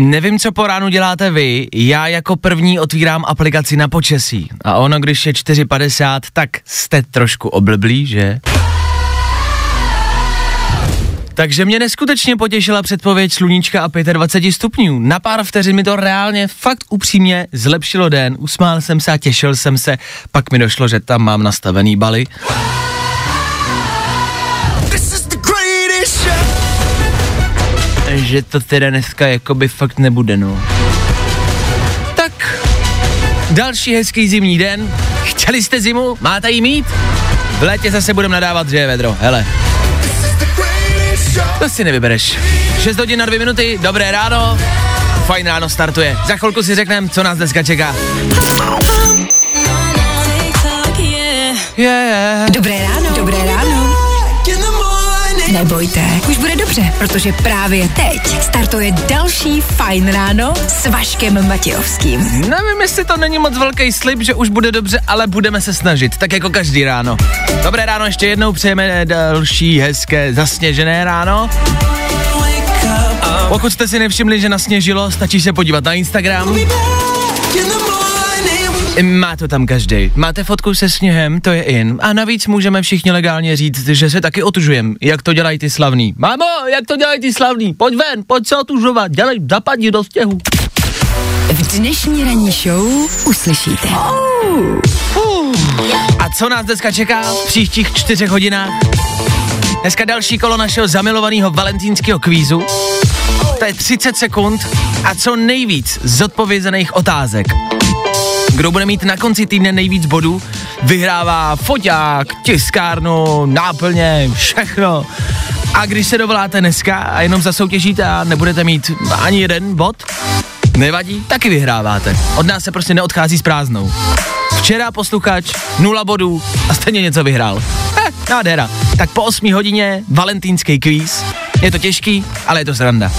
Nevím, co po ránu děláte vy, já jako první otvírám aplikaci na počasí. A ono, když je 4.50, tak jste trošku oblblí, že? Takže mě neskutečně potěšila předpověď sluníčka a 25 stupňů. Na pár vteřin mi to reálně, fakt upřímně zlepšilo den. Usmál jsem se a těšil jsem se, pak mi došlo, že tam mám nastavený baly. Že to teda dneska jakoby fakt nebude, no. Tak, další hezký zimní den. Chtěli jste zimu? Máte jí mít? V létě zase budeme nadávat, že je vedro. Hele. To si nevybereš. 6 hodin na 2 minuty, dobré ráno. Fajn ráno startuje. Za chvilku si řekneme, co nás dneska čeká. yeah. Yeah. Dobré ráno. Dobré ráno. Nebojte, už bude dobře, protože právě teď startuje další Fajn ráno s Vaškem Matějovským. Nevím, jestli to není moc velký slib, že už bude dobře, ale budeme se snažit, tak jako každý ráno. Dobré ráno, ještě jednou přejeme další hezké zasněžené ráno. Pokud jste si nevšimli, že nasněžilo, stačí se podívat na Instagram. Má to tam každý. Máte fotku se sněhem, to je in. A navíc můžeme všichni legálně říct, že se taky otužujem. Jak to dělají ty slavný. Mámo, jak to dělají ty slavný? Pojď ven, pojď se otužovat, dělej, zapadni do stěhu. V dnešní ranní show uslyšíte. A co nás dneska čeká v příštích čtyřech hodinách? Dneska další kolo našeho zamilovaného valentínského kvízu. To je 30 sekund a co nejvíc zodpovězených otázek. Kdo bude mít na konci týdne nejvíc bodů, vyhrává foťák, tiskárnu, náplně, všechno. A když se dovoláte dneska a jenom zasoutěžíte a nebudete mít ani jeden bod, nevadí, taky vyhráváte. Od nás se prostě neodchází s prázdnou. Včera posluchač, nula bodů a stejně něco vyhrál. Heh, nádhera. Tak po 8 hodině valentýnský kvíz. Je to těžký, ale je to sranda.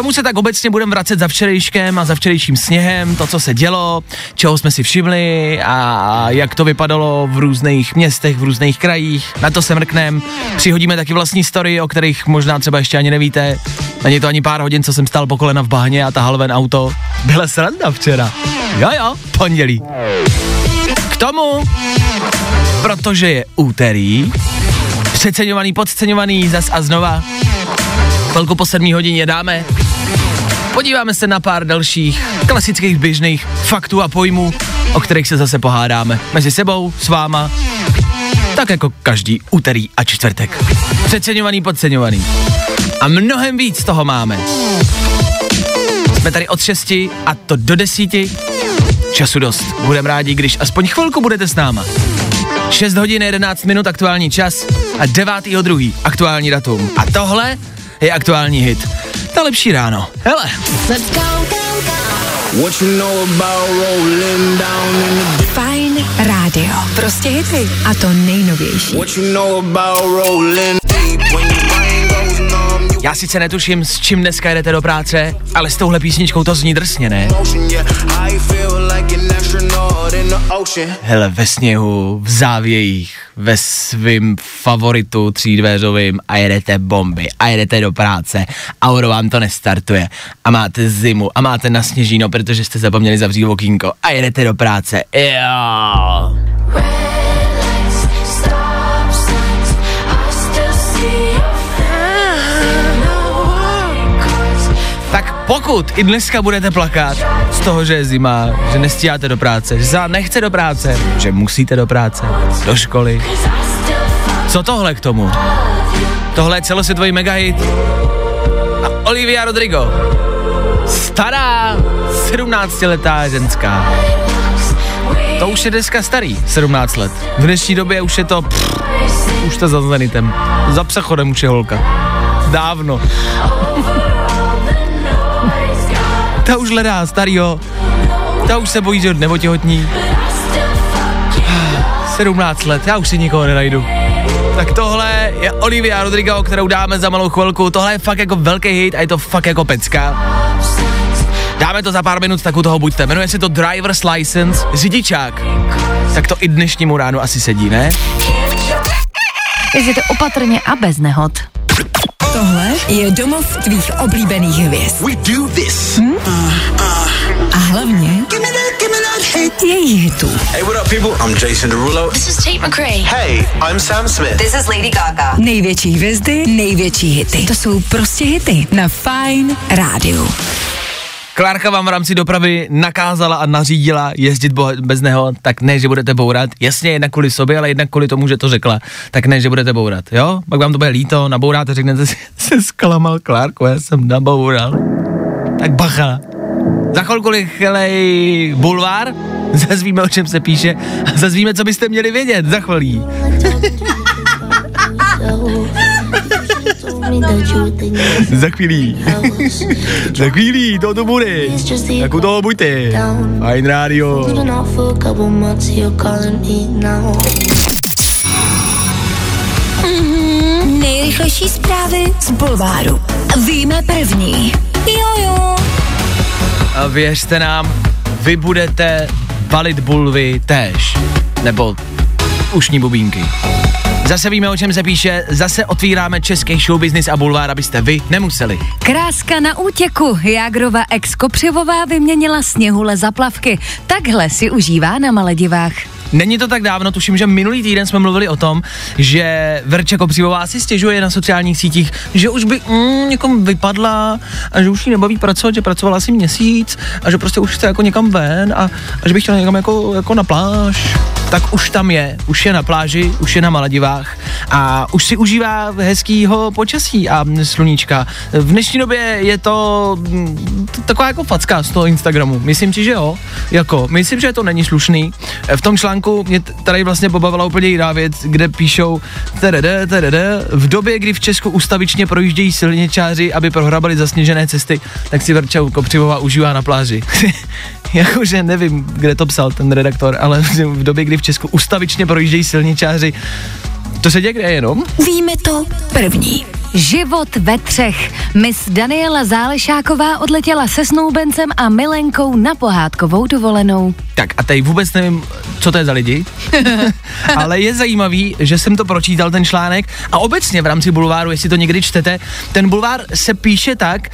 Tomu se tak obecně budeme vracet za včerejškem a za včerejším sněhem, to, co se dělo, čeho jsme si všimli a jak to vypadalo v různých městech, v různých krajích. Na to se mrknem. Přihodíme taky vlastní story, o kterých možná třeba ještě ani nevíte. Není to ani pár hodin, co jsem stál po kolena v bahně a tahal ven auto. Byla sranda včera. Jo jo, pondělí. K tomu, protože je úterý, přeceňovaný, podceňovaný, zas a znova, Chvilku po sedmí hodině dáme. Podíváme se na pár dalších klasických běžných faktů a pojmů, o kterých se zase pohádáme. Mezi sebou, s váma, tak jako každý úterý a čtvrtek. Přeceňovaný, podceňovaný. A mnohem víc toho máme. Jsme tady od 6 a to do 10. Času dost. Budem rádi, když aspoň chvilku budete s náma. 6 hodin 11 minut aktuální čas a 9. druhý aktuální datum. A tohle je aktuální hit. Ta lepší ráno. Hele. Let's go, go, go. What you know about rolling down in the Fajn rádio. Prostě hity. A to nejnovější. What you know about rolling deep when you Já sice netuším, s čím dneska jdete do práce, ale s touhle písničkou to zní drsně, ne? Hele, ve sněhu, v závějích, ve svým favoritu třídvéřovým a jedete bomby a jedete do práce a ono vám to nestartuje a máte zimu a máte nasněžíno, protože jste zapomněli zavřít okýnko a jedete do práce. Jo. Pokud i dneska budete plakat z toho, že je zima, že nestíháte do práce, že se nechce do práce, že musíte do práce, do školy, co tohle k tomu? Tohle je celosvětový megahit a Olivia Rodrigo. Stará 17-letá ženská. To už je dneska starý, 17 let. V dnešní době už je to, pff, už to za zenitem. Za přechodem už je holka. Dávno. Ta už hledá starýho, Ta už se bojí, že neotěhotní. 17 let, já už si nikoho nenajdu. Tak tohle je Olivia Rodrigo, kterou dáme za malou chvilku. Tohle je fakt jako velký hit a je to fakt jako pecka. Dáme to za pár minut, tak u toho buďte. Jmenuje se to Driver's License, řidičák. Tak to i dnešnímu ránu asi sedí, ne? Jezdíte opatrně a bez nehod. Tohle je domov tvých oblíbených hvězd. We do this. Hm? A hlavně jejich hitů. Hey, what up, people? I'm Jason Derulo. This is Tate McRae. Hey, I'm Sam Smith. This is Lady Gaga. Největší hvězdy, největší hity. To jsou prostě hity na Fine Rádiu. Klárka vám v rámci dopravy nakázala a nařídila jezdit bez něho, tak ne, že budete bourat. Jasně, jednak kvůli sobě, ale jednak kvůli tomu, že to řekla. Tak ne, že budete bourat, jo? Pak vám to bude líto, nabouráte, řeknete si, se zklamal Klárko, já jsem naboural. Tak bacha. Za chvilku rychlej bulvár, zazvíme, o čem se píše a zazvíme, co byste měli vědět za chvílí. Za chvílí. Za chvílí, to to bude. Tak u toho buďte. Fajn rádio. Nejrychlejší zprávy z Bulváru. Víme první. Jojo. A věřte nám, vy budete balit bulvy též. Nebo ušní bubínky. Zase víme, o čem se píše, zase otvíráme český show business a bulvár, abyste vy nemuseli. Kráska na útěku. Jágrova ex Kopřivová vyměnila sněhule za plavky. Takhle si užívá na Maledivách. Není to tak dávno, tuším, že minulý týden jsme mluvili o tom, že Verča Kopřivová si stěžuje na sociálních sítích, že už by mm, někom vypadla a že už jí nebaví pracovat, že pracovala asi měsíc a že prostě už chce jako někam ven a, a že by chtěla někam jako, jako na pláž. Tak už tam je, už je na pláži, už je na Maledivách a už si užívá hezkýho počasí a sluníčka. V dnešní době je to mm, taková jako facka z toho Instagramu. Myslím si, že jo. Jako, myslím, že to není slušný. V tom článku mě t- tady vlastně pobavila úplně jiná věc, kde píšou tdd, tdd, v době, kdy v Česku ustavičně projíždějí silničáři, aby prohrabali zasněžené cesty, tak si Verča Kopřivová užívá na pláži. Jakože nevím, kde to psal ten redaktor, ale v době, kdy v Česku ustavičně projíždějí silničáři, to se děje kde jenom? Víme to první. Život ve třech. Miss Daniela Zálešáková odletěla se snoubencem a milenkou na pohádkovou dovolenou. Tak a tady vůbec nevím, co to je za lidi, ale je zajímavý, že jsem to pročítal, ten článek, a obecně v rámci bulváru, jestli to někdy čtete, ten bulvár se píše tak,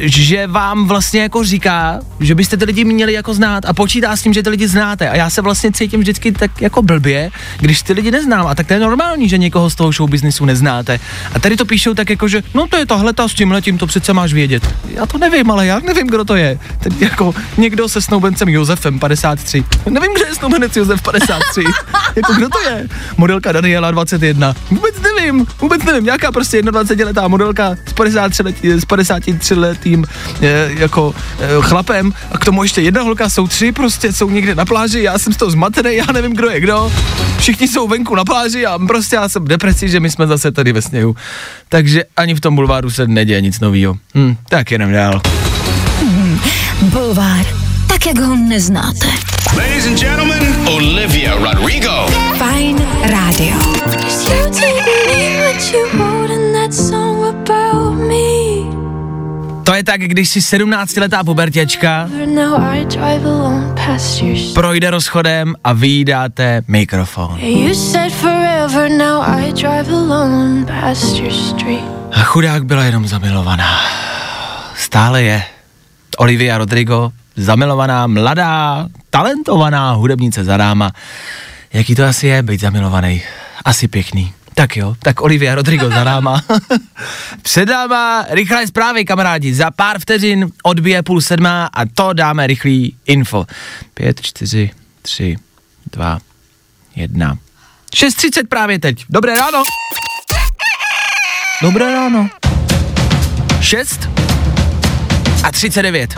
že vám vlastně jako říká, že byste ty lidi měli jako znát a počítá s tím, že ty lidi znáte. A já se vlastně cítím vždycky tak jako blbě, když ty lidi neznám. A tak to je normální, že někoho z toho show businessu neznáte. A tady to píšou tak jako, že no to je tahle ta s tím letím, to přece máš vědět. Já to nevím, ale já nevím, kdo to je. Ten jako někdo se snoubencem Josefem 53. Nevím, kdo je snoubenec Josef 53. jako kdo to je? Modelka Daniela 21. Vůbec nevím, vůbec nevím. Nějaká prostě 21 letá modelka s 53, let, s 53 letým e, jako e, chlapem a k tomu ještě jedna holka, jsou tři prostě, jsou někde na pláži, já jsem z toho zmatený, já nevím, kdo je kdo. Všichni jsou venku na pláži a prostě já jsem v depresi, že my jsme zase tady ve sněhu. Takže ani v tom bulváru se neděje nic nového. Hm, tak jenom dál. Bulvár. Tak, jak ho neznáte. Ladies and gentlemen, Olivia Rodrigo. Fine Radio. To je tak, když si 17-letá pubertěčka projde rozchodem a vyjídáte mikrofon. You said forever, now I drive alone past your street. A chudák byla jenom zamilovaná. Stále je. Olivia Rodrigo, zamilovaná, mladá, talentovaná hudebnice za dáma. Jaký to asi je být zamilovaný? Asi pěkný. Tak jo, tak Olivia Rodrigo za náma. Před náma rychlé zprávy, kamarádi. Za pár vteřin odbije půl sedmá a to dáme rychlý info. Pět, čtyři, tři, dva, jedna. 6.30 právě teď. Dobré ráno. Dobré ráno. 6 a 39.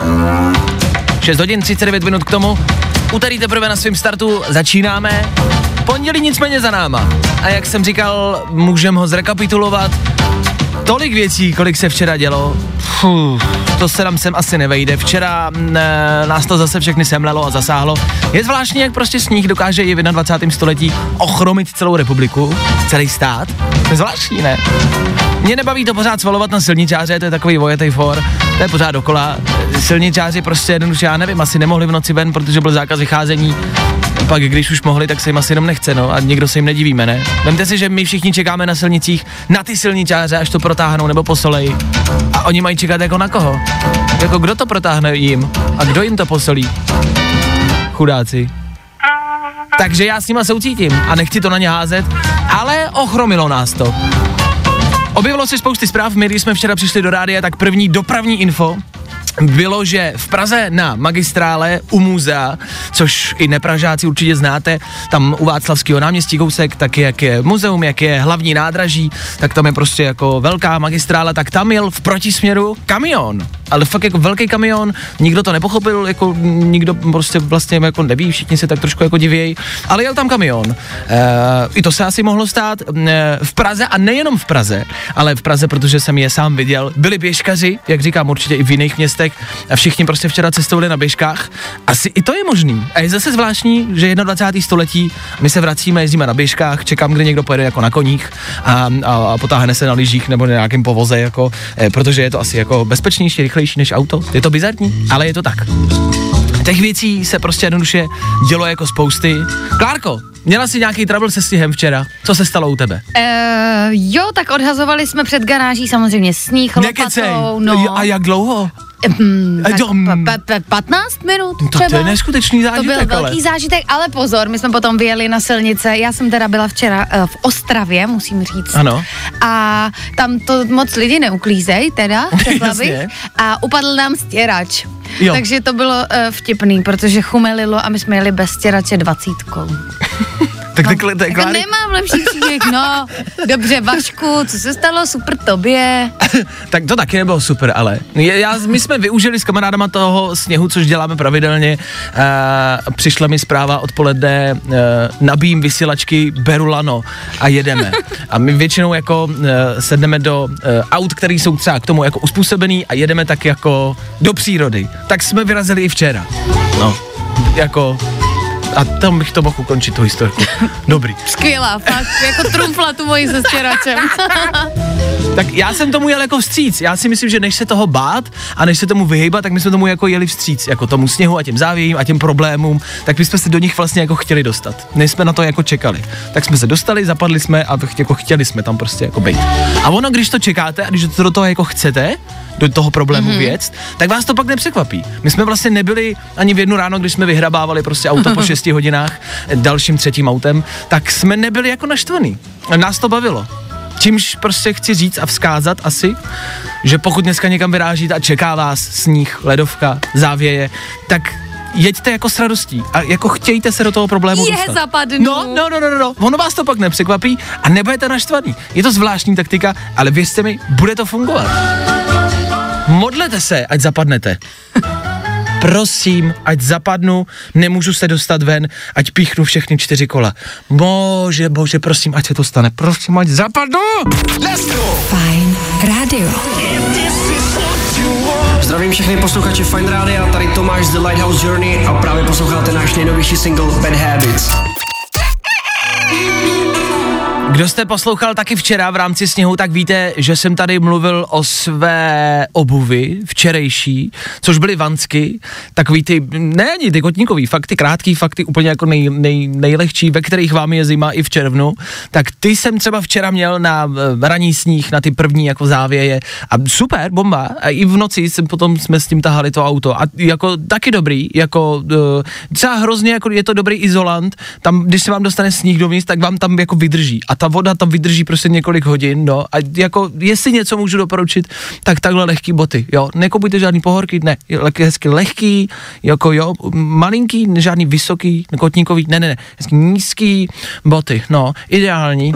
6 hodin 39 minut k tomu. Úterý teprve na svém startu začínáme. Pondělí nicméně za náma. A jak jsem říkal, můžeme ho zrekapitulovat. Tolik věcí, kolik se včera dělo. Fuh, to se nám sem asi nevejde. Včera e, nás to zase všechny semlelo a zasáhlo. Je zvláštní, jak prostě sníh dokáže i v 21. století ochromit celou republiku, celý stát. Je zvláštní, ne? Mě nebaví to pořád svalovat na silničáře, to je takový vojetej for, to je pořád dokola. Silničáři prostě jednoduše, já nevím, asi nemohli v noci ven, protože byl zákaz vycházení. Pak když už mohli, tak se jim asi jenom nechce, no a nikdo se jim nedivíme, ne? Vemte si, že my všichni čekáme na silnicích na ty silničáře, až to protáhnou nebo posolej. A oni mají čekat jako na koho? Jako kdo to protáhne jim? A kdo jim to posolí? Chudáci. Takže já s nima soucítím a nechci to na ně házet, ale ochromilo nás to. Objevilo se spousty zpráv, my když jsme včera přišli do rádia, tak první dopravní info bylo, že v Praze na magistrále u muzea, což i nepražáci určitě znáte, tam u Václavského náměstí kousek, tak jak je muzeum, jak je hlavní nádraží, tak tam je prostě jako velká magistrála, tak tam jel v protisměru kamion. Ale fakt jako velký kamion, nikdo to nepochopil, jako nikdo prostě vlastně jako neví, všichni se tak trošku jako divějí, ale jel tam kamion. E, I to se asi mohlo stát e, v Praze a nejenom v Praze, ale v Praze, protože jsem je sám viděl, byli běžkaři, jak říkám, určitě i v jiných městech a všichni prostě včera cestovali na běžkách. Asi i to je možný. A je zase zvláštní, že 21. století, my se vracíme, jezdíme na běžkách, čekám, kdy někdo pojede jako na koních a, a, a potáhne se na lyžích nebo na nějakém povoze, jako, e, protože je to asi jako bezpečnější, rychlejší než auto. Je to bizarní, ale je to tak. Těch věcí se prostě jednoduše dělo jako spousty. Klárko, měla jsi nějaký trouble se sněhem včera? Co se stalo u tebe? Uh, jo, tak odhazovali jsme před garáží samozřejmě sníh, Nekecej. lopatou, no. A jak dlouho? Tak to, mm. pa- pa- 15 minut No, třeba. to je neskutečný To zážitek, byl ale. velký zážitek, ale pozor, my jsme potom vyjeli na silnice. Já jsem teda byla včera uh, v Ostravě, musím říct. Ano. A tam to moc lidi neuklízej, teda, řekla bych. Jasně. A upadl nám stěrač. Jo. Takže to bylo uh, vtipný, protože chumelilo a my jsme jeli bez stěrače dvacítkou. Tak takhle, tak, Jako Kláry, nemám lepší příběh, no. Dobře, Vašku, co se stalo? Super tobě. tak to taky nebylo super, ale já, my jsme využili s kamarádama toho sněhu, což děláme pravidelně. Uh, přišla mi zpráva odpoledne, uh, nabíjím vysílačky, beru lano a jedeme. A my většinou jako uh, sedneme do uh, aut, které jsou třeba k tomu jako uspůsobený a jedeme tak jako do přírody. Tak jsme vyrazili i včera. No, jako a tam bych to mohl ukončit, tu historku. Dobrý. Skvělá, fakt, jako trumfla tu moji se stěračem. Tak já jsem tomu jel jako vstříc. Já si myslím, že než se toho bát a než se tomu vyhejbat, tak my jsme tomu jako jeli vstříc. Jako tomu sněhu a těm závějím a těm problémům, tak my jsme se do nich vlastně jako chtěli dostat. Než jsme na to jako čekali. Tak jsme se dostali, zapadli jsme a jako chtěli jsme tam prostě jako být. A ono, když to čekáte a když to do toho jako chcete, do toho problému mm-hmm. věc, tak vás to pak nepřekvapí. My jsme vlastně nebyli ani v jednu ráno, když jsme vyhrabávali prostě auto po 6 hodinách eh, dalším třetím autem, tak jsme nebyli jako naštvaný. Nás to bavilo. Čímž prostě chci říct a vzkázat asi, že pokud dneska někam vyrážíte a čeká vás sníh, ledovka, závěje, tak jeďte jako s radostí a jako chtějte se do toho problému Je, dostat. zapadnu. No, no, no, no, no, no, ono vás to pak nepřekvapí a nebudete naštvaný. Je to zvláštní taktika, ale věřte mi, bude to fungovat. Modlete se, ať zapadnete. Prosím, ať zapadnu, nemůžu se dostat ven, ať píchnu všechny čtyři kola. Bože, bože, prosím, ať se to stane. Prosím, ať zapadnu! Fajn rádio. Zdravím všechny posluchače Fine Radio, tady Tomáš z The Lighthouse Journey a právě posloucháte náš nejnovější single Bad Habits. Kdo jste poslouchal taky včera v rámci sněhu, tak víte, že jsem tady mluvil o své obuvi včerejší, což byly vansky, takový ty, ne ani ty kotníkový, fakt ty krátký, fakt ty úplně jako nej, nej, nejlehčí, ve kterých vám je zima i v červnu, tak ty jsem třeba včera měl na eh, raní sníh, na ty první jako závěje. A super, bomba, a i v noci jsem potom jsme s tím tahali to auto. A jako taky dobrý, jako uh, třeba hrozně jako je to dobrý izolant, tam když se vám dostane sníh dovnitř, tak vám tam jako vydrží. A ta voda tam vydrží prostě několik hodin, no a jako jestli něco můžu doporučit, tak takhle lehký boty, jo, nekupujte žádný pohorky, ne, hezky lehký, jako jo, malinký, žádný vysoký, kotníkový, ne, ne, ne, hezky nízký boty, no, ideální.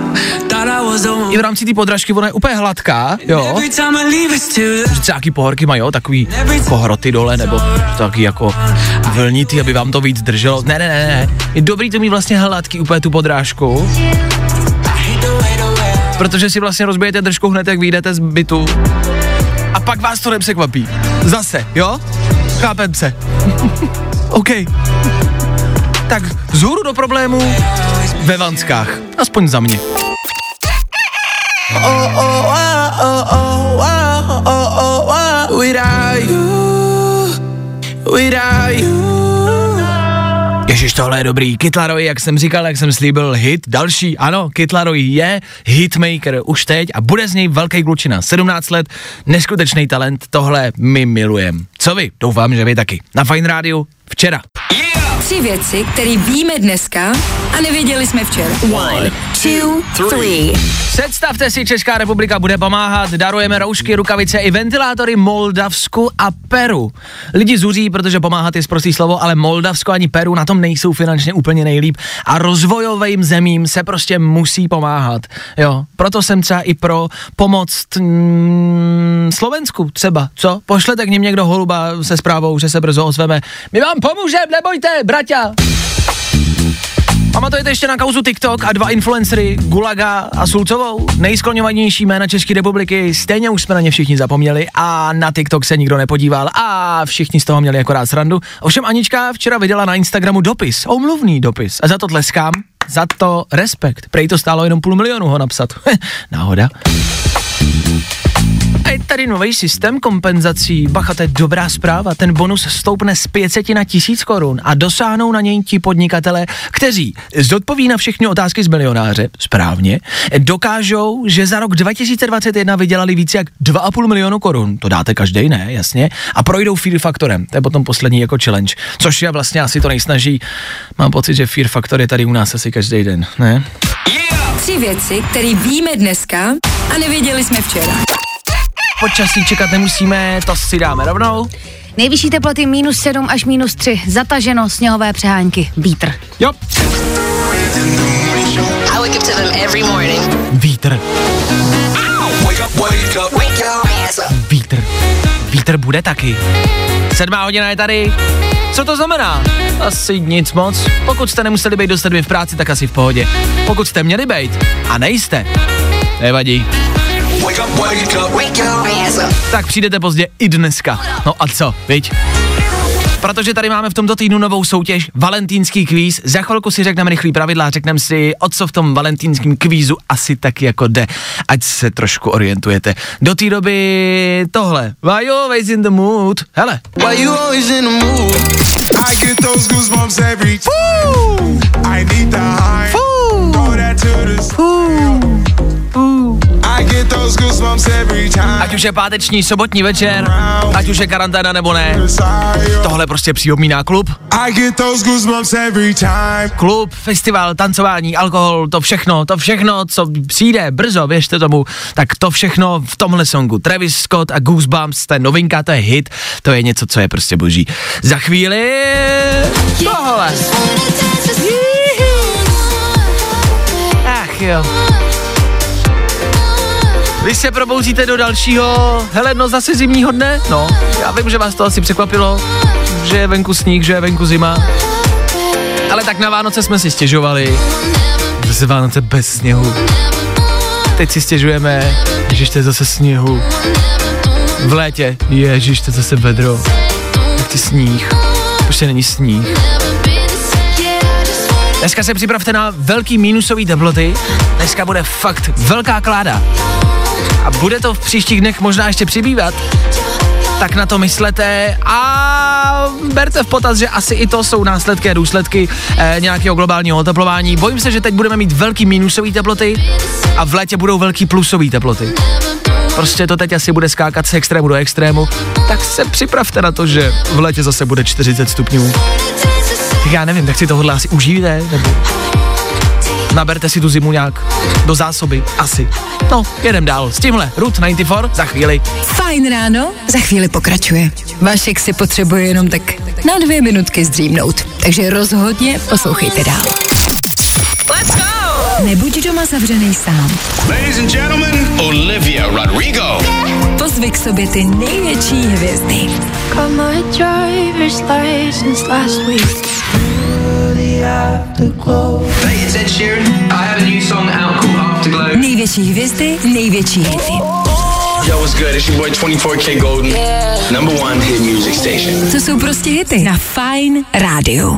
I v rámci té podražky ona je úplně hladká, jo, že třeba jaký pohorky mají, jo, takový pohroty dole, nebo taky jako vlnitý, aby vám to víc drželo. Ne, ne, ne, ne. Je dobrý to mít vlastně hladký úplně tu podrážku. Protože si vlastně rozbijete držku hned, jak vyjdete z bytu. A pak vás to nepřekvapí. Zase, jo? Chápem se. OK. Tak zhůru do problému ve Vanskách. Aspoň za mě. Ježiš, tohle je dobrý. Kytlaroj, jak jsem říkal, jak jsem slíbil, hit. Další, ano, Kytlaroj je hitmaker už teď a bude z něj velký klučina. 17 let, neskutečný talent, tohle my milujem. Co vy? Doufám, že vy taky. Na Fine Rádiu včera. Tři věci, které víme dneska a nevěděli jsme včera. One, two, three. Představte si, Česká republika bude pomáhat, darujeme roušky, rukavice i ventilátory Moldavsku a Peru. Lidi zuří, protože pomáhat je zprostý slovo, ale Moldavsko ani Peru na tom nejsou finančně úplně nejlíp a rozvojovým zemím se prostě musí pomáhat. Jo, proto jsem třeba i pro pomoc mm, Slovensku třeba, co? Pošlete k ním někdo holuba se zprávou, že se brzo ozveme. My vám pomůžeme, nebojte, braťa! Pamatujete ještě na kauzu TikTok a dva influencery, Gulaga a Sulcovou? Nejskloňovanější jména České republiky, stejně už jsme na ně všichni zapomněli a na TikTok se nikdo nepodíval a všichni z toho měli akorát srandu. Ovšem Anička včera vydala na Instagramu dopis, omluvný dopis a za to tleskám, za to respekt. Prej to stálo jenom půl milionu ho napsat. Náhoda. A je tady nový systém kompenzací. Bacha, to je dobrá zpráva. Ten bonus stoupne z 500 na 1000 korun a dosáhnou na něj ti podnikatele, kteří zodpoví na všechny otázky z milionáře, správně, dokážou, že za rok 2021 vydělali více jak 2,5 milionu korun. To dáte každý, ne, jasně. A projdou Fear Factorem. To je potom poslední jako challenge, což je vlastně asi to nejsnaží. Mám pocit, že Fear Factor je tady u nás asi každý den, ne? Tři věci, které víme dneska a nevěděli jsme včera. Počasí čekat nemusíme, to si dáme rovnou. Nejvyšší teploty minus 7 až minus 3, zataženo, sněhové přehánky, vítr. Jo, vítr. Vítr. Vítr bude taky. Sedmá hodina je tady. Co to znamená? Asi nic moc. Pokud jste nemuseli být do sedmi v práci, tak asi v pohodě. Pokud jste měli být a nejste, nevadí. Tak přijdete pozdě i dneska. No a co, viď? Protože tady máme v tomto týdnu novou soutěž, valentýnský kvíz. Za chvilku si řekneme rychlý pravidla, řekneme si, o co v tom valentýnském kvízu asi tak jako jde, ať se trošku orientujete. Do té doby tohle. Why you always in the mood? Hele. Why you always in the mood? I get those goosebumps every time. I need the high. Throw that to the Ať už je páteční, sobotní večer, ať už je karanténa nebo ne, tohle prostě připomíná klub. I get those goosebumps every time. Klub, festival, tancování, alkohol, to všechno, to všechno, co přijde brzo, věřte tomu, tak to všechno v tomhle songu. Travis Scott a Goosebumps, to je novinka, to je hit, to je něco, co je prostě boží. Za chvíli tohle. Ach jo. Vy se probouzíte do dalšího, hele, no zase zimního dne? No, já vím, že vás to asi překvapilo, že je venku sníh, že je venku zima. Ale tak na Vánoce jsme si stěžovali. Z Vánoce bez sněhu. Teď si stěžujeme, že jste zase sněhu. V létě, ježiš, to je zase vedro. Tak ty sníh. Už není sníh. Dneska se připravte na velký mínusový teploty. Dneska bude fakt velká kláda. A bude to v příštích dnech možná ještě přibývat. Tak na to myslete a berte v potaz, že asi i to jsou následky a důsledky eh, nějakého globálního oteplování. Bojím se, že teď budeme mít velký minusové teploty a v létě budou velký plusové teploty. Prostě to teď asi bude skákat z extrému do extrému, tak se připravte na to, že v létě zase bude 40 stupňů. Tak já nevím, tak si tohle asi užijte, nebo naberte si tu zimu nějak do zásoby, asi. No, jedem dál. S tímhle Route 94 za chvíli. Fajn ráno, za chvíli pokračuje. Vašek si potřebuje jenom tak na dvě minutky zdřímnout, takže rozhodně poslouchejte dál. Let's go! Nebuď doma zavřený sám. Ladies and gentlemen, Olivia Rodrigo. Pozvi k sobě ty největší hvězdy. Got my driver's license last week. Hey, it's Ed Sheeran. I have a new song out called Afterglow. Největší hvězdy, největší hity. Yo, what's good? It's your boy 24K Golden. Number one hit music station. To jsou prostě hity na Fine Radio.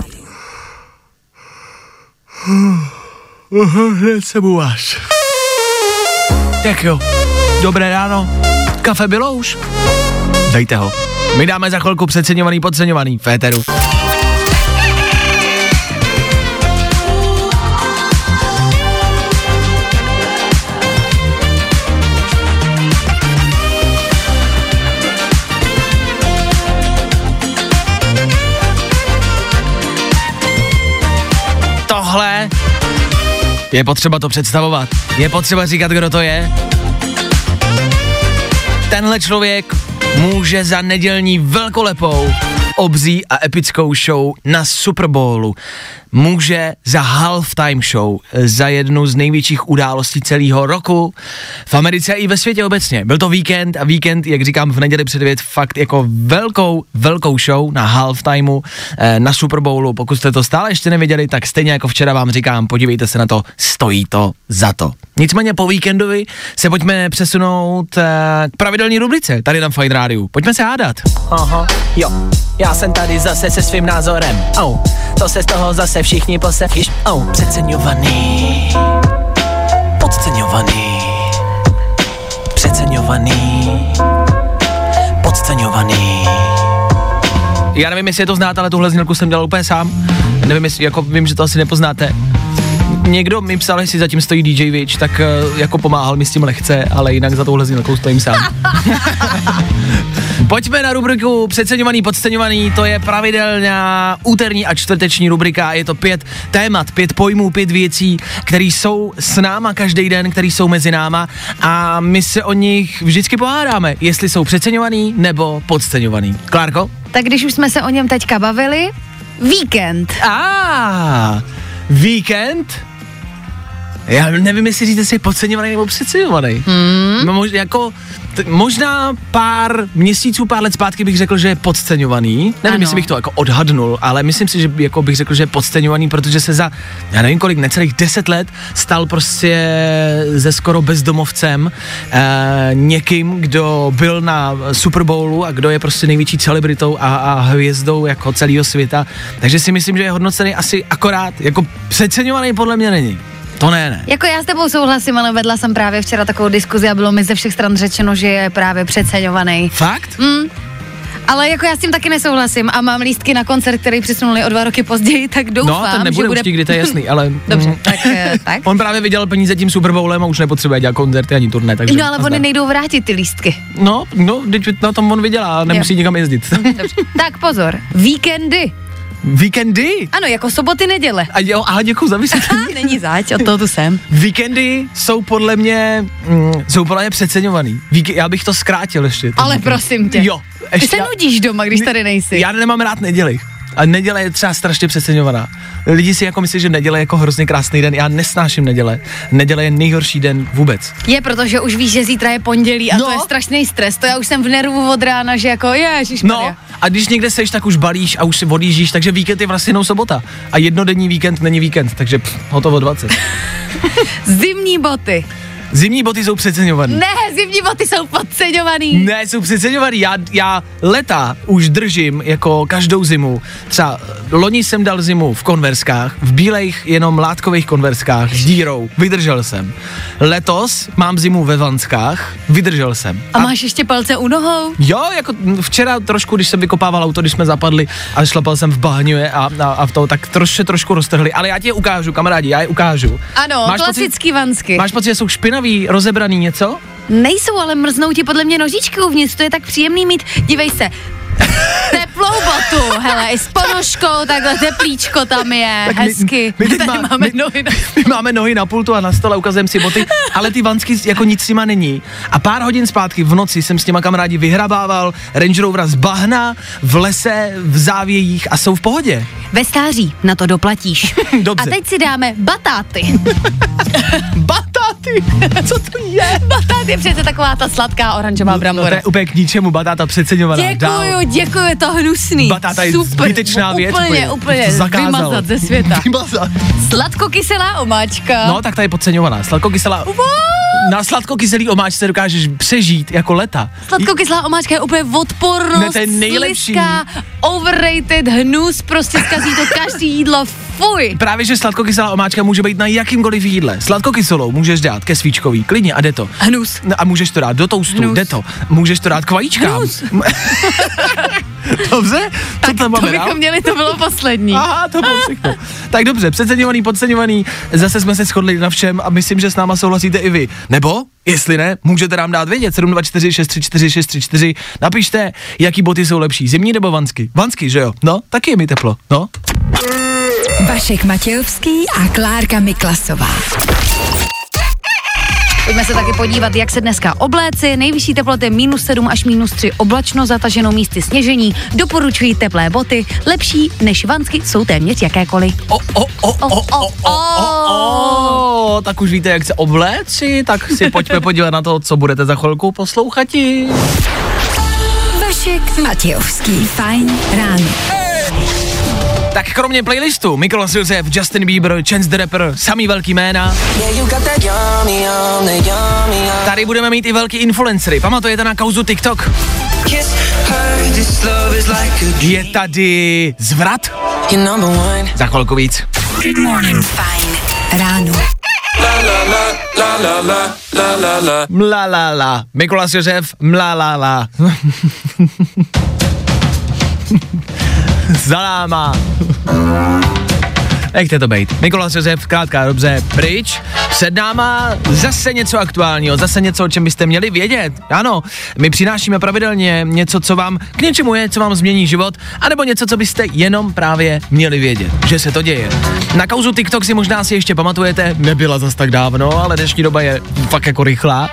Hned se buváš. Tak jo, dobré ráno. Kafe bylo už? Dejte ho. My dáme za chvilku přeceňovaný, podceňovaný féteru. Je potřeba to představovat. Je potřeba říkat, kdo to je. Tenhle člověk může za nedělní velkolepou obří a epickou show na Super Bowlu. Může za halftime show, za jednu z největších událostí celého roku v Americe i ve světě obecně. Byl to víkend a víkend, jak říkám, v neděli předvět fakt jako velkou, velkou show na halftimeu eh, na Super Bowlu. Pokud jste to stále ještě neviděli, tak stejně jako včera vám říkám, podívejte se na to, stojí to za to. Nicméně po víkendovi se pojďme přesunout eh, k pravidelní rubrice tady na Fight Radio. Pojďme se hádat. Aha, jo, já jsem tady zase se svým názorem. Oh, to se z toho zase všichni posevíš. Oh, přeceňovaný, podceňovaný, přeceňovaný, podceňovaný. Já nevím, jestli je to znáte, ale tuhle znělku jsem dělal úplně sám. Nevím, jestli, jako vím, že to asi nepoznáte. Někdo mi psal, jestli zatím stojí DJ Witch, tak eh, jako pomáhal mi s tím lehce, ale jinak za touhle znělkou stojím sám. Pojďme na rubriku Přeceňovaný, podceňovaný, to je pravidelná úterní a čtvrteční rubrika, je to pět témat, pět pojmů, pět věcí, které jsou s náma každý den, které jsou mezi náma a my se o nich vždycky pohádáme, jestli jsou přeceňovaný nebo podceňovaný. Klárko? Tak když už jsme se o něm teďka bavili, víkend. A víkend? Já nevím, jestli říct, jestli je podceňovaný nebo přeceňovaný. Hmm. No, mož, jako, t- možná pár měsíců, pár let zpátky bych řekl, že je podceňovaný. Nevím, Ano. jestli bych to jako odhadnul, ale myslím si, že jako bych řekl, že je podceňovaný, protože se za, já nevím kolik, necelých deset let stal prostě ze skoro bezdomovcem eh, někým, kdo byl na Super Bowlu a kdo je prostě největší celebritou a, a hvězdou jako celého světa. Takže si myslím, že je hodnocený asi akorát, jako přeceňovaný podle mě není. To ne, ne. Jako já s tebou souhlasím, ale vedla jsem právě včera takovou diskuzi a bylo mi ze všech stran řečeno, že je právě přeceňovaný. Fakt? Mm. Ale jako já s tím taky nesouhlasím a mám lístky na koncert, který přisunuli o dva roky později, tak doufám, no, ten nebude že bude... už nikdy, to je jasný, ale... Dobře, mm, tak, eh, tak. On právě vydělal peníze tím Super Bowlem a už nepotřebuje dělat koncerty ani turné, takže... No ale oni nejdou vrátit ty lístky. No, no, teď na tom on vydělá, nemusí Jo. nikam jezdit. Dobře. tak pozor, víkendy. Víkendy? Ano, jako soboty, neděle. A jo, aha, děkuji za vysvětlení. Není zač, od toho tu jsem. Víkendy jsou podle mě, mm, jsou podle mě přeceňovaný. Víky, já bych to zkrátil ještě. Ale víkend. prosím tě. Jo. Ty se nudíš doma, když tady nejsi. Já nemám rád neděli. A neděle je třeba strašně přeceňovaná. Lidi si jako myslí, že neděle je jako hrozně krásný den. Já nesnáším neděle. Neděle je nejhorší den vůbec. Je, protože už víš, že zítra je pondělí a No. to je strašný stres. To já už jsem v nervu od rána, že jako ježiš No, a když někde seš, tak už balíš a už si odjíždíš, takže víkend je vlastně jenom sobota. A jednodenní víkend není víkend, takže pff, hotovo 20. Zimní boty. Zimní boty jsou přeceňované. Ne, zimní boty jsou podceňovaný. Ne, jsou přeceňovaný. Já, já leta už držím jako každou zimu. Třeba eh, loni jsem dal zimu v konverskách, v bílejch jenom látkových konverskách s dírou. Vydržel jsem. Letos mám zimu ve vanskách, vydržel jsem. A máš ještě palce u nohou? Jo, jako včera trošku, když jsem vykopával auto, když jsme zapadli a šlapal jsem v bahňu a, a, a v to, tak trošku, trošku roztrhli. Ale já ti je ukážu, kamarádi, já je ukážu. Ano, Máš klasický vansky. Máš pocit, že jsou špinavý, rozebraný něco? Nejsou, ale mrznou ti podle mě nožičky uvnitř, to je tak příjemný mít. Dívej se, teplou botu, hele, i s ponožkou, takhle teplíčko tam je, Tak my- hezky. my teď Tady má- máme my- nohy na... My máme nohy na pultu a na stole ukazujeme si boty, ale ty vansky jako nic s nima není. A pár hodin zpátky v noci jsem s těma kamarádi vyhrabával Range Rovera z bahna, v lese, v závějích a jsou v pohodě. Ve stáří na to doplatíš. Dobře. A teď si dáme batáty. Batáty! Co to je? Batát je přece taková ta sladká oranžová No, to brambora. je úplně k ničemu, batáta přeceňovaná. Děkuju, děkuji, je to hnusný. Batáta je Super, zbytečná věc, Úplně, úplně. zakázal. vymazat ze světa. Vymazat. Sladkokyselá omáčka. No, tak ta je podceňovaná. Sladkokyselá... Na sladkokyselý omáčce dokážeš přežít jako leta. Sladkokyselá omáčka je úplně odpornost, Ne, to je nejlepší. overrated, hnus, prostě zkazí to každý jídlo, fuj. Právě, že sladkokyselá omáčka může být na jakýmkoliv jídle. Sladkokyselou můžeš dát ke svíčkový, klidně a jde to. Hnus. No A můžeš to dát do toustu, Hnus. jde to. Můžeš to dát k vajíčkám. Hnus. dobře? Co Tak tam to máme dál? bychom měli, to bylo poslední. Aha, to bylo všechno. Tak dobře, přeceňovaný, podceňovaný, zase jsme se shodli na všem a myslím, že s náma souhlasíte i vy. Nebo, jestli ne, můžete nám dát vědět 724 634 634, napište, jaký boty jsou lepší, zimní nebo vansky. Vansky, že jo? No, taky je mi teplo, no. Vašek Matějovský a Klárka Miklasová. Pojďme se taky podívat, jak se dneska obléci. Nejvyšší teploty minus 7 až minus 3 oblačno zataženo místy sněžení. Doporučují teplé boty. Lepší než vansky jsou téměř jakékoliv. O, o, o, o, o, o, o, o, tak už víte, jak se obléci, tak si pojďme podívat na to, co budete za chvilku poslouchati. Vašek Matějovský. Fajn ráno. Tak kromě playlistu Mikolas Josef, Justin Bieber, Chance the Rapper, samý velký jména. Tady budeme mít i velký influencery. Pamatujete na kauzu TikTok? Je tady zvrat? Za chvilku víc. Mla la la. Mikolas Josef, mla la la. Za náma. Nechte to být. Mikolas Josef, krátká dobře, pryč. Před náma zase něco aktuálního, zase něco, o čem byste měli vědět. Ano, my přinášíme pravidelně něco, co vám k něčemu je, co vám změní život, anebo něco, co byste jenom právě měli vědět, že se to děje. Na kauzu TikTok si možná si ještě pamatujete, nebyla zas tak dávno, ale dnešní doba je fakt jako rychlá.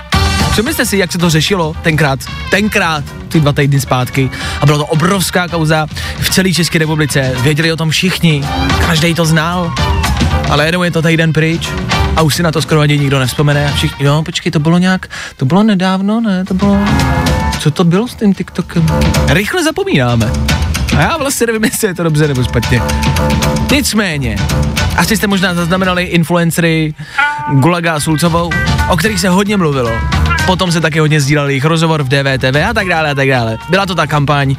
Přemyslete si, jak se to řešilo tenkrát, tenkrát, ty dva týdny zpátky. A byla to obrovská kauza v celé České republice. Věděli o tom všichni, každý to znal. Ale jednou je to týden pryč a už si na to skoro ani nikdo nevzpomene. A všichni, jo, počkej, to bylo nějak, to bylo nedávno, ne, to bylo, co to bylo s tím TikTokem? Rychle zapomínáme. A já vlastně nevím, jestli je to dobře nebo špatně. Nicméně, asi jste možná zaznamenali influencery Gulaga a Sulcovou, o kterých se hodně mluvilo. Potom se taky hodně sdílel jejich rozhovor v DVTV a tak dále a tak dále. Byla to ta kampaň, uh,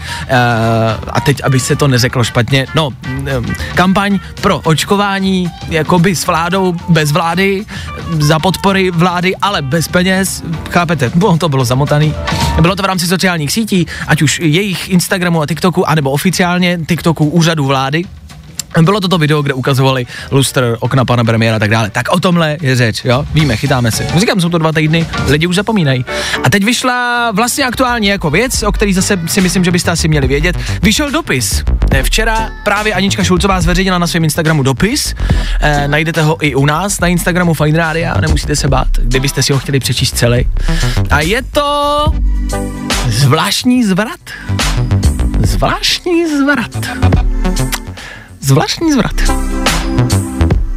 a teď, aby se to neřeklo špatně, no, um, kampaň pro očkování, jakoby s vládou, bez vlády, za podpory vlády, ale bez peněz, chápete, no, to bylo zamotaný. Bylo to v rámci sociálních sítí, ať už jejich Instagramu a TikToku, anebo oficiálně TikToku úřadu vlády, bylo to to video, kde ukazovali lustr, okna pana premiéra a tak dále. Tak o tomhle je řeč, jo? Víme, chytáme si. Říkám, jsou to dva týdny, lidi už zapomínají. A teď vyšla vlastně aktuálně jako věc, o který zase si myslím, že byste asi měli vědět. Vyšel dopis. Včera právě Anička Šulcová zveřejnila na svém Instagramu dopis. E, najdete ho i u nás na Instagramu Fine Radio, nemusíte se bát, kdybyste si ho chtěli přečíst celý. A je to zvláštní zvrat. Zvláštní zvrat zvláštní zvrat.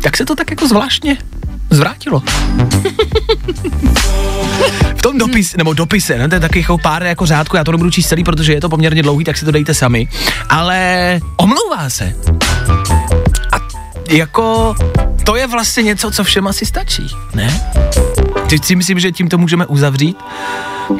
Jak se to tak jako zvláštně zvrátilo? v tom dopis, nebo dopise, ne, to je taky jako pár jako řádku, já to nebudu číst celý, protože je to poměrně dlouhý, tak si to dejte sami. Ale omlouvá se. A jako to je vlastně něco, co všem asi stačí, ne? Teď si myslím, že tím to můžeme uzavřít.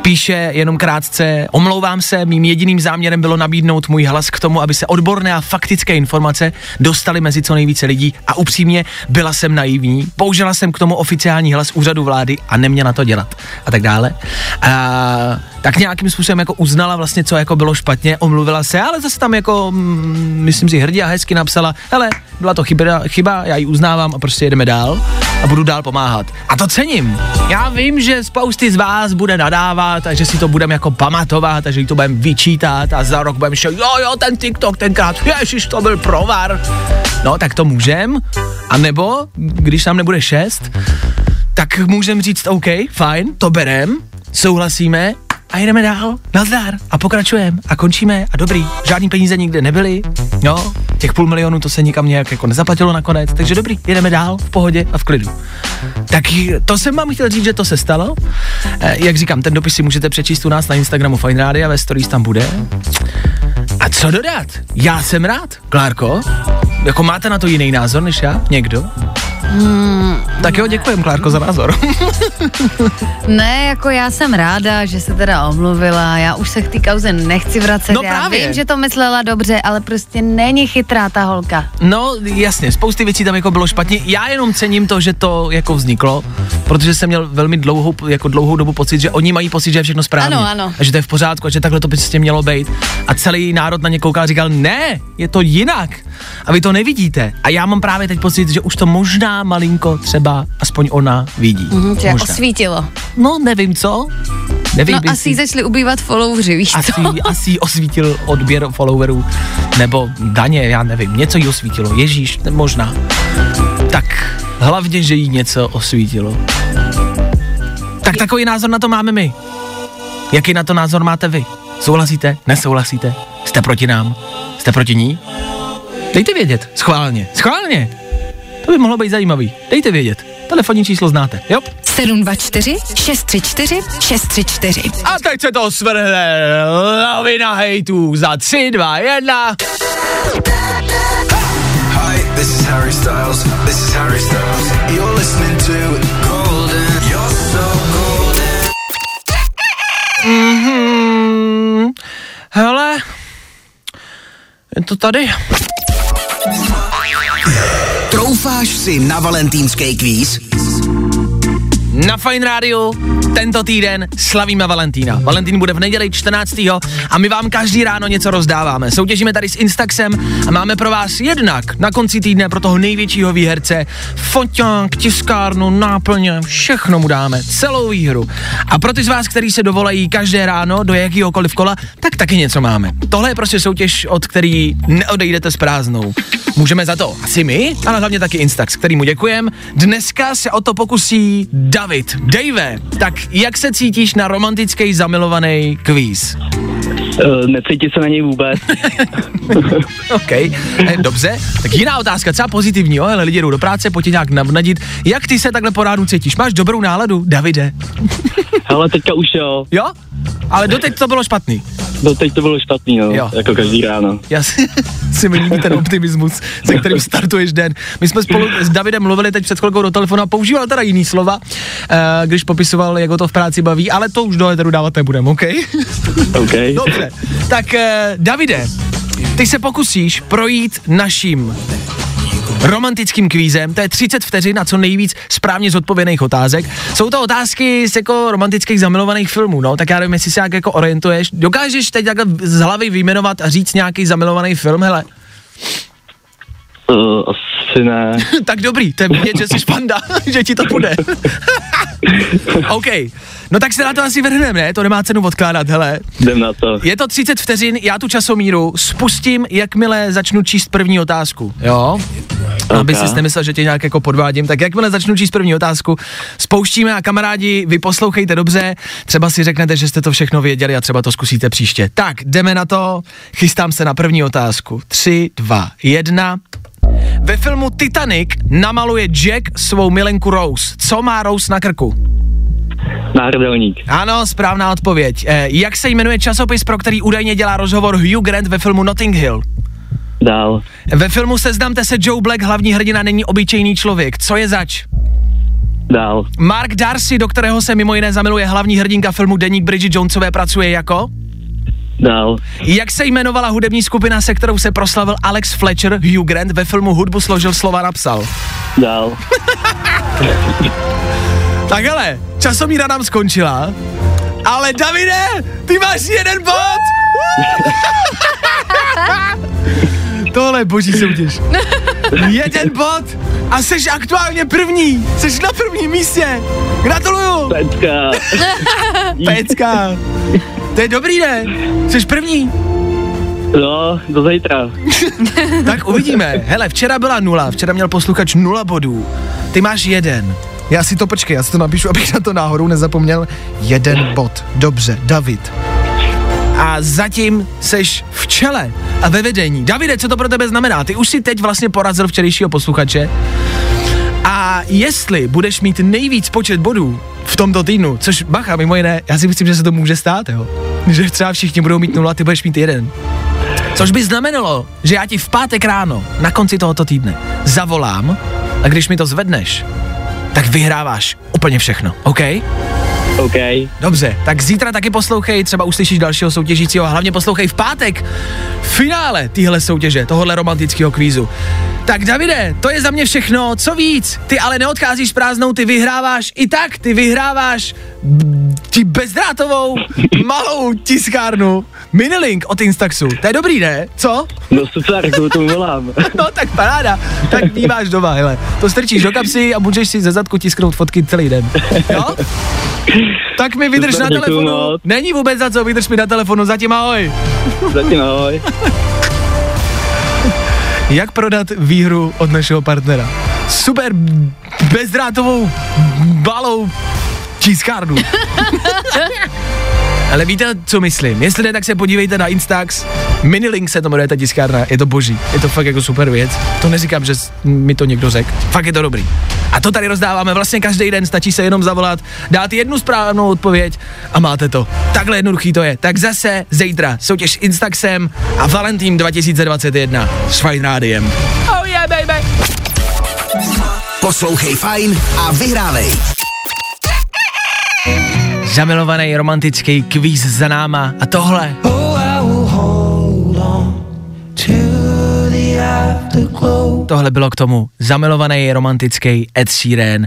Píše jenom krátce, omlouvám se, mým jediným záměrem bylo nabídnout můj hlas k tomu, aby se odborné a faktické informace dostaly mezi co nejvíce lidí. A upřímně byla jsem naivní, použila jsem k tomu oficiální hlas úřadu vlády a neměla to dělat. A tak dále. A, tak nějakým způsobem jako uznala vlastně, co jako bylo špatně, omluvila se, ale zase tam jako, mm, myslím si, hrdě a hezky napsala, hele, byla to chyba, chyba, já ji uznávám a prostě jedeme dál a budu dál pomáhat. A to cením. Já vím, že spousty z vás bude nadávat a že si to budeme jako pamatovat a že to budeme vyčítat a za rok budeme že jo, jo, ten TikTok tenkrát, ježiš, to byl provar. No, tak to můžem. A nebo, když nám nebude šest, tak můžem říct, OK, fajn, to berem, souhlasíme a jedeme dál, nazdar a pokračujeme a končíme a dobrý, žádný peníze nikde nebyly, jo, těch půl milionu to se nikam nějak jako nezaplatilo nakonec, takže dobrý, jedeme dál v pohodě a v klidu. Tak to jsem vám chtěl říct, že to se stalo. E, jak říkám, ten dopis si můžete přečíst u nás na Instagramu Fine Radio, ve stories tam bude. A co dodat? Já jsem rád, Klárko. Jako máte na to jiný názor než já? Někdo? Hmm, Tak jo, děkujem, Klárko, za názor. ne, jako já jsem ráda, že se teda omluvila, já už se k té kauze nechci vracet, No já právě. vím, že to myslela dobře, ale prostě není chytrá ta holka. No, jasně, spousty věcí tam jako bylo špatně. Já jenom cením to, že to jako vzniklo, protože jsem měl velmi dlouhou, jako dlouhou dobu pocit, že oni mají pocit, že je všechno správně. Ano, ano. A že to je v pořádku a že takhle to by prostě mělo být. A celý národ na ně koukal a říkal, ne, je to jinak. A vy to nevidíte. A já mám právě teď pocit, že už to možná malinko třeba aspoň ona vidí. Mhm, že možná. osvítilo. No, nevím co. Nevím, No asi jí začali ubývat followři, víš asi, co? asi osvítil odběr followerů, nebo daně, já nevím, něco jí osvítilo, Ježíš, ne- možná. Tak hlavně, že jí něco osvítilo. Tak takový názor na to máme my. Jaký na to názor máte vy? Souhlasíte? Nesouhlasíte? Jste proti nám? Jste proti ní? Dejte vědět, schválně, schválně. To by mohlo být zajímavý. Dejte vědět. Telefonní číslo znáte, jo? 724 634 634. A teď se to svrhne lavina hejtů za 3, 2, 1. Hi, this is Harry Styles. This is Harry Styles. You're listening to Golden. You're so golden. Mhm. Hele, je to tady. Troufáš si na valentýnský kvíz? Na Fine Radio tento týden slavíme Valentína. Valentín bude v neděli 14. a my vám každý ráno něco rozdáváme. Soutěžíme tady s Instaxem a máme pro vás jednak na konci týdne pro toho největšího výherce foťák, tiskárnu, náplně, všechno mu dáme, celou výhru. A pro ty z vás, kteří se dovolají každé ráno do jakýhokoliv kola, tak taky něco máme. Tohle je prostě soutěž, od který neodejdete s prázdnou. Můžeme za to asi my, ale hlavně taky Instax, kterýmu děkujem. Dneska se o to pokusí David. Dave, tak jak se cítíš na romantický zamilovaný kvíz? Uh, necítí se na něj vůbec. OK, eh, dobře. Tak jiná otázka, třeba pozitivní, jo, ale lidi jdou do práce, pojď nějak navnadit. Jak ty se takhle po ránu cítíš? Máš dobrou náladu, Davide? Ale teďka už jo. Jo? Ale doteď to bylo špatný. No teď to bylo špatný, no. Jo. Jako každý ráno. Já si, si mi líbí ten optimismus, se kterým startuješ den. My jsme spolu s Davidem mluvili teď před chvilkou do telefonu a používal teda jiný slova, eh, když popisoval, jak ho to v práci baví, ale to už do éteru dávat nebudeme, OK? OK. Dobře. Tak eh, Davide, ty se pokusíš projít naším romantickým kvízem, to je 30 vteřin na co nejvíc správně zodpovědných otázek. Jsou to otázky z jako romantických zamilovaných filmů, no, tak já nevím, jestli se jak jako orientuješ. Dokážeš teď takhle z hlavy vyjmenovat a říct nějaký zamilovaný film, hele? Uh, asi ne. tak dobrý, to je vidět, že jsi panda, že ti to půjde. OK, no tak se na to asi vrhneme, ne? To nemá cenu odkládat, hele. Jdem na to. Je to 30 vteřin, já tu časomíru spustím, jakmile začnu číst první otázku, jo? Aby Ok. si nemyslel, že tě nějak jako podvádím, tak jakmile začnu číst první otázku, spouštíme a kamarádi, vy poslouchejte dobře, třeba si řeknete, že jste to všechno věděli a třeba to zkusíte příště. Tak, jdeme na to, chystám se na první otázku. 3, 2, 1. Ve filmu Titanic namaluje Jack svou milenku Rose. Co má Rose na krku? Náhrdelník. Ano, správná odpověď. Eh, jak se jmenuje časopis, pro který údajně dělá rozhovor Hugh Grant ve filmu Notting Hill? Dál. Ve filmu Seznamte se Joe Black, hlavní hrdina není obyčejný člověk. Co je zač? Dál. Mark Darcy, do kterého se mimo jiné zamiluje hlavní hrdinka filmu Deník Bridget Jonesové, pracuje jako? Dál. Jak se jmenovala hudební skupina, se kterou se proslavil Alex Fletcher, Hugh Grant, ve filmu Hudbu složil slova napsal? Dál. Tak hele, časomíra nám skončila, ale Davide, ty máš jeden bod! Tohle je boží soutěž. Jeden bod a jsi aktuálně první. Jsi na prvním místě. Gratuluju. Pecka. Pecka. To je dobrý, ne? Jsi první. No, do zítra. Tak uvidíme. Hele, včera byla nula, včera měl posluchač nula bodů. Ty máš jeden. Já si to počkej, já si to napíšu, abych na to náhodou nezapomněl. Jeden bod. Dobře, David. A zatím seš v čele a ve vedení. Davide, co to pro tebe znamená? Ty už si teď vlastně porazil včerejšího posluchače. A jestli budeš mít nejvíc počet bodů v tomto týdnu, což bacha, mimo jiné, já si myslím, že se to může stát, jo. Že třeba všichni budou mít nula, ty budeš mít jeden. Což by znamenalo, že já ti v pátek ráno, na konci tohoto týdne, zavolám a když mi to zvedneš, tak vyhráváš úplně všechno, OK? OK. Dobře, tak zítra taky poslouchej, třeba uslyšíš dalšího soutěžícího a hlavně poslouchej v pátek finále téhle soutěže, tohohle romantického kvízu. Tak Davide, to je za mě všechno, co víc? Ty ale neodcházíš prázdnou, ty vyhráváš i tak, ty vyhráváš ti bezdrátovou malou tiskárnu Minilink od Instaxu. To je dobrý, ne? Co? No super, to tomu volám. No tak paráda, tak máš doma, hele. To strčíš do kapsy a můžeš si ze zadku tisknout fotky celý den. Jo? Tak mi vydrž Super, na telefonu. moc. Není vůbec za co, vydrž mi na telefonu, zatím ahoj. Zatím ahoj. Jak prodat výhru od našeho partnera? Super bezdrátovou balou tiskárnu. Ale víte, co myslím? Jestli ne, tak se podívejte na Instax. Minilink se to jmenuje ta tiskárna, je to boží. Je to fakt jako super věc. To neříkám, že mi to někdo řekl. Fakt je to dobrý. A to tady rozdáváme vlastně každý den, stačí se jenom zavolat, dát jednu správnou odpověď a máte to. Takhle jednoduchý to je. Tak zase zítra soutěž s Instaxem a Valentín 2021 s Fine Rádiem. Oh yeah, baby! Poslouchej Fajn a vyhrávej. Zamilovaný romantický kvíz za náma a tohle. Tohle bylo k tomu zamilovaný romantický Ed Sheeran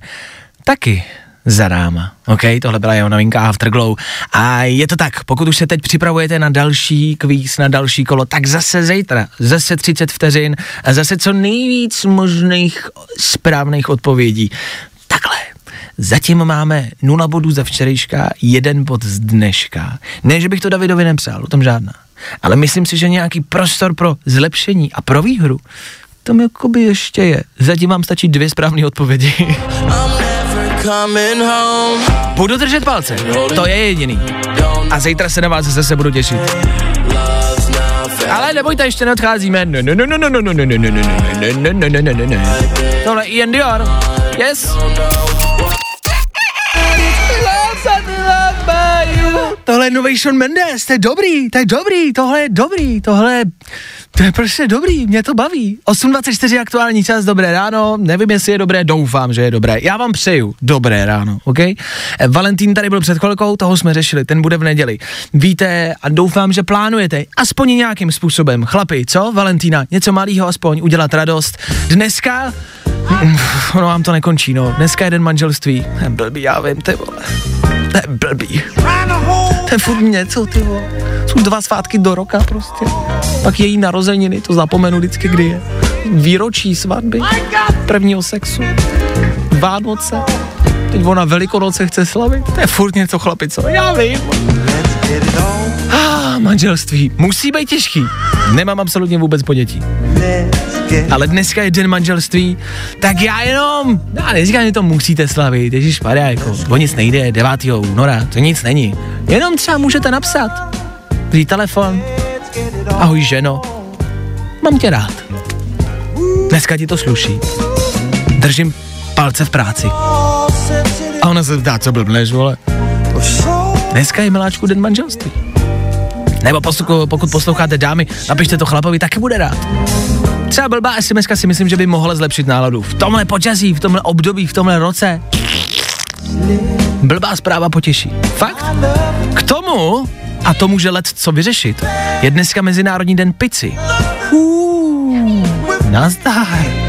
taky za náma. OK, tohle byla jeho novinka Afterglow. A je to tak, pokud už se teď připravujete na další kvíz, na další kolo, tak zase zítra, zase 30 vteřin a zase co nejvíc možných správných odpovědí. Zatím máme nula bodů za včerejška, jeden bod z dneška. Ne, že bych to Davidovi nepřál, o tom žádná. Ale myslím si, že nějaký prostor pro zlepšení a pro výhru, to mi jakoby ještě je. Zatím vám stačí dvě správné odpovědi. Budu držet palce, to je jediný. A zítra se na vás zase budu těšit. Ale nebojte, ještě neodcházíme. Tohle Ian Dior. Yes. Tohle je nový Sean Mendes, to je dobrý, to je dobrý, tohle je dobrý, tohle to je prostě dobrý, mě to baví. 8.24 aktuální čas, dobré ráno, nevím, jestli je dobré, doufám, že je dobré. Já vám přeju dobré ráno, OK? Eh, Valentín tady byl před chvilkou, toho jsme řešili, ten bude v neděli. Víte a doufám, že plánujete aspoň nějakým způsobem. Chlapi, co? Valentína, něco malého aspoň, udělat radost. Dneska Mm, Ono vám to nekončí, no. Dneska je den manželství. Blbý, já vím, ty vole. To je blbý. To je furt něco, ty vole. Jsou dva svátky do roka prostě. Pak její narozeniny, to zapomenu vždycky, kdy je. Výročí svatby, prvního sexu, Vánoce. Teď ona Velikonoce chce slavit. To je furt něco, chlapi, co? Já vím. Ah, manželství. Musí být těžký. Nemám absolutně vůbec ponětí. Ale dneska je den manželství, tak já jenom, já neříkám, že to musíte slavit, ježiš Maria, jako, o nic nejde, 9. února, to nic není. Jenom třeba můžete napsat, vzít telefon, ahoj ženo, mám tě rád. Dneska ti to sluší. Držím palce v práci. A ona se ptá, co blbneš, vole. Dneska je miláčku den manželství. Nebo poslu, pokud posloucháte dámy, napište to chlapovi, taky bude rád. Třeba blbá SMS si myslím, že by mohla zlepšit náladu. V tomhle počasí, v tomhle období, v tomhle roce. Blbá zpráva potěší. Fakt? K tomu, a to může let co vyřešit, je dneska Mezinárodní den pici. Uh, nazdar.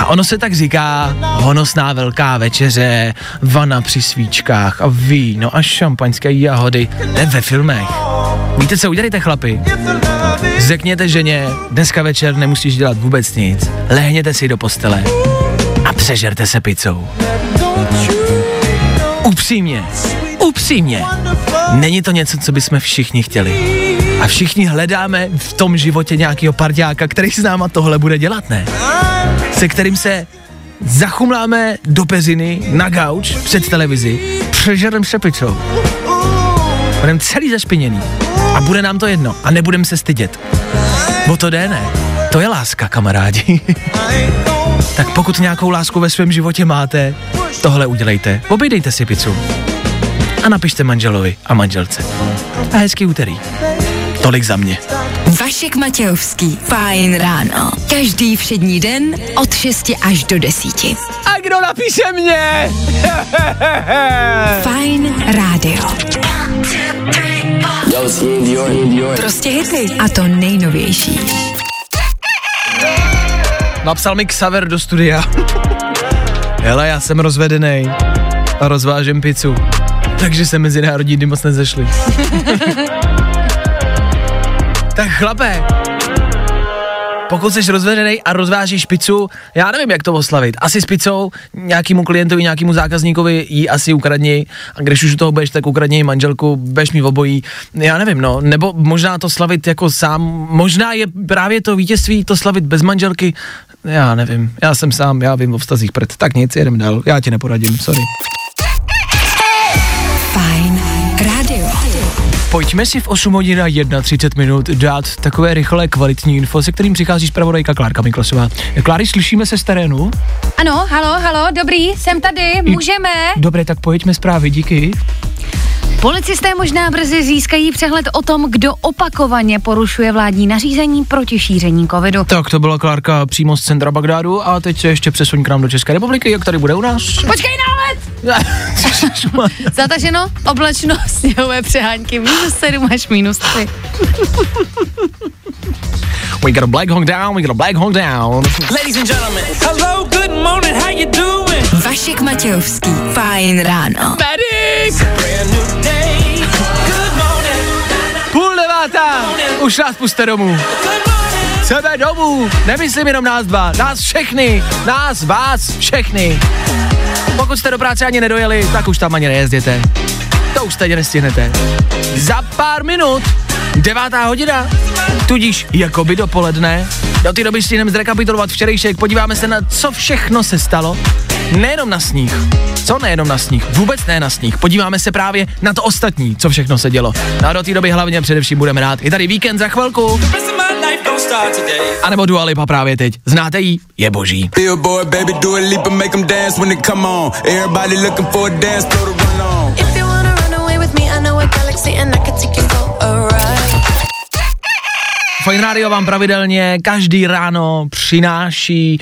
A ono se tak říká, honosná velká večeře, vana při svíčkách a víno a šampaňské jahody. Ne ve filmech. Víte, co udělejte, chlapi? Řekněte ženě, dneska večer nemusíš dělat vůbec nic. Lehněte si do postele a přežerte se pizzou. Upřímně, upřímně. Není to něco, co bychom všichni chtěli. A všichni hledáme v tom životě nějakého parťáka, který s náma tohle bude dělat, ne? Se kterým se zachumláme do peřiny na gauč před televizi, přežerem se pizzou. Budeme celý zašpiněný. A bude nám to jedno. A nebudeme se stydět. O to jde, ne? To je láska, kamarádi. tak pokud nějakou lásku ve svém životě máte, tohle udělejte. Obejdejte si pizzu. A napište manželovi a manželce. A hezký úterý. Tolik za mě. Vašek Matějovský. Fajn ráno. Každý všední den od 6 až do 10. A kdo napíše mě? Fajn rádio. Prostě hity. A to nejnovější. Napsal mi Xaver do studia. Hele, já jsem rozvedený a rozvážím pizzu. Takže se mezinárodní dny moc nezešli. tak chlape, pokud jsi rozvedený a rozvážíš pizzu, já nevím, jak to oslavit. Asi s pizzou nějakému klientovi, nějakému zákazníkovi jí asi ukradni a když už u toho budeš, tak ukradni manželku, budeš mi v obojí. Já nevím, no. Nebo možná to slavit jako sám, možná je právě to vítězství to slavit bez manželky. Já nevím, já jsem sám, já vím o vztazích před. Tak nic, jedem dál, já ti neporadím, sorry. Pojďme si v 8 hodin a 31 minut dát takové rychlé kvalitní info, se kterým přichází zpravodajka Klárka Miklasová. Kláry, slyšíme se z terénu? Ano, halo, halo, dobrý, jsem tady, můžeme. Dobré, tak pojďme zprávy, díky. Policisté možná brzy získají přehled o tom, kdo opakovaně porušuje vládní nařízení proti šíření covidu. Tak to byla Klárka přímo z centra Bagdádu a teď se ještě přesuň k nám do České republiky, jak tady bude u nás. Počkej nálet! Zataženo, oblačno, sněhové přehánky, minus 7 až minus 3. We got a black hawk down, we got a black hawk down. Ladies and gentlemen, hello, good morning, how you doing? Vašek Matějovský. Fajn ráno. Medic! Půl devátá, už nás puste domů. Chceme domů, nemyslím jenom nás dva, nás všechny, nás, vás, všechny. Pokud jste do práce ani nedojeli, tak už tam ani nejezděte. To už stejně nestihnete. Za pár minut, devátá hodina, tudíž jakoby dopoledne. Do té doby stihneme zrekapitulovat včerejšek, podíváme se na co všechno se stalo. Nejenom na sníh. Co nejenom na sníh? Vůbec ne na sníh. Podíváme se právě na to ostatní, co všechno se dělo. No a do té doby hlavně především budeme rád. Je tady víkend za chvilku. A nebo Dua Lipa právě teď. Znáte jí? Je boží. Fine Radio vám pravidelně každý ráno přináší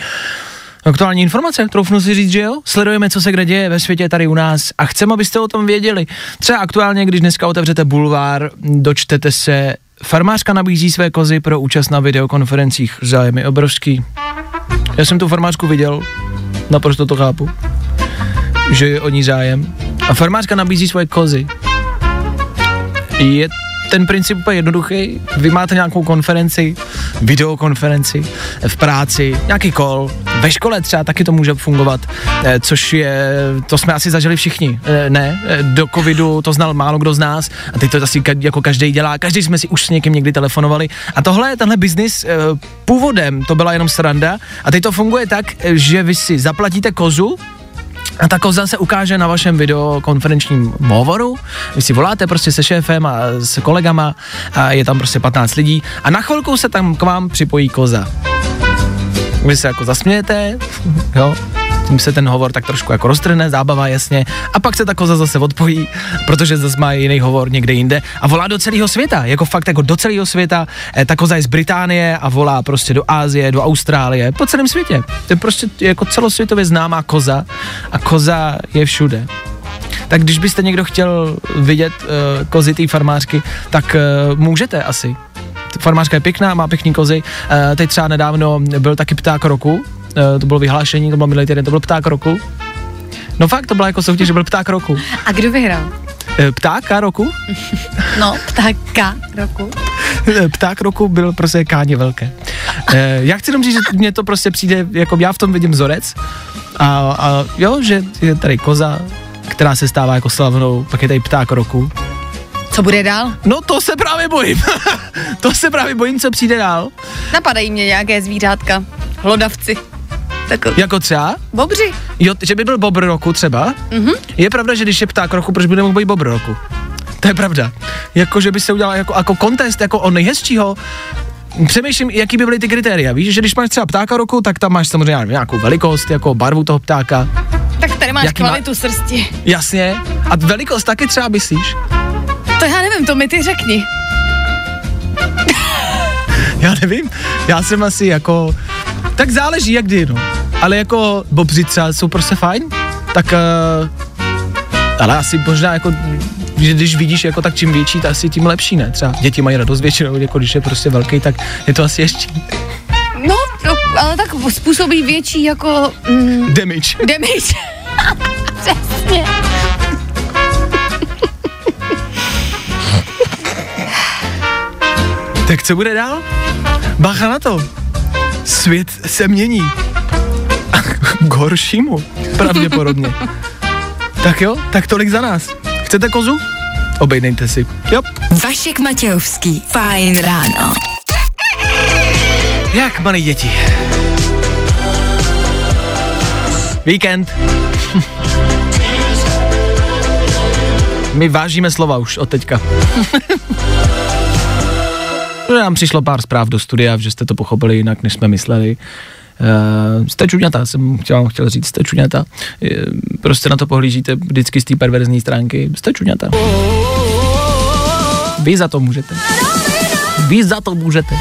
aktuální informace, troufnu si říct, že jo? Sledujeme, co se kde děje ve světě tady u nás a chceme, abyste o tom věděli. Třeba aktuálně, když dneska otevřete bulvár, dočtete se, farmářka nabízí své kozy pro účast na videokonferencích. Zájem je obrovský. Já jsem tu farmářku viděl, naprosto to chápu, že je o ní zájem. A farmářka nabízí svoje kozy. Je ten princip úplně jednoduchý. Vy máte nějakou konferenci, videokonferenci v práci, nějaký kol, ve škole třeba taky to může fungovat, eh, což je, to jsme asi zažili všichni, eh, ne? Eh, Do covidu to znal málo kdo z nás a teď to asi jako každý dělá, každý jsme si už s někým někdy telefonovali a tohle, tenhle biznis původem to byla jenom sranda a teď to funguje tak, že vy si zaplatíte kozu, a ta koza se ukáže na vašem videokonferenčním hovoru. Vy si voláte prostě se šéfem a s kolegama a je tam prostě 15 lidí a na chvilku se tam k vám připojí koza. Vy se jako zasmějete, jo, tím se ten hovor tak trošku jako roztrhne, zábava jasně, a pak se ta koza zase odpojí, protože zase má jiný hovor někde jinde a volá do celého světa, jako fakt jako do celého světa, eh, ta koza je z Británie a volá prostě do Ázie, do Austrálie, po celém světě. To je prostě jako celosvětově známá koza a koza je všude. Tak když byste někdo chtěl vidět uh, kozy té farmářky, tak uh, můžete asi. Farmářka je pěkná, má pěkný kozy. Uh, teď třeba nedávno byl taky pták roku, to bylo vyhlášení, to bylo minulý týden, to byl pták roku. No fakt, to byla jako soutěž, že byl pták roku. A kdo vyhrál? Uh, ptáka roku? No, ptáka roku. Pták roku byl prostě káně velké. Eh, já chci jenom říct, že mně to prostě přijde, jako já v tom vidím vzorec a, a jo, že je tady koza, která se stává jako slavnou, pak je tady pták roku. Co bude dál? No to se právě bojím. to se právě bojím, co přijde dál. Napadají mě nějaké zvířátka. Hlodavci. Takový. Jako třeba? Bobři. Jo, že by byl bobr roku třeba. Mhm. Je pravda, že když je pták roku, proč by nemohl být bobr roku? To je pravda. Jako, že by se udělal jako, jako kontest, jako o nejhezčího. Přemýšlím, jaký by byly ty kritéria. Víš, že když máš třeba ptáka roku, tak tam máš samozřejmě nějakou velikost, jako barvu toho ptáka. Tak tady máš Jaký má- kvalitu srsti. Jasně. A velikost taky třeba myslíš? To já nevím, to mi ty řekni. Já nevím, já jsem asi jako, tak záleží jak kdy, no. Ale jako bobři třeba jsou prostě fajn, tak, uh, ale asi možná jako, že když vidíš jako tak čím větší, tak asi tím lepší, ne? Třeba děti mají radost většinou, jako když je prostě velký, tak je to asi ještě No, to, ale tak způsobí větší jako... Mm, damage. damage. Přesně. Tak co bude dál? Bacha na to. Svět se mění. K horšímu, pravděpodobně. tak jo, tak tolik za nás. Chcete kozu? Obejdejte si. Jo. Vašek Matějovský. Fajn ráno. Jak malí děti. Víkend. My vážíme slova už od teďka. Že nám přišlo pár zpráv do studia, že jste to pochopili jinak, než jsme mysleli. Uh, jste čuňata, jsem chtěl, chtěl říct, jste čuňata. Uh, prostě na to pohlížíte vždycky z té perverzní stránky. Jste čuňata. Vy za to můžete. Vy za to můžete.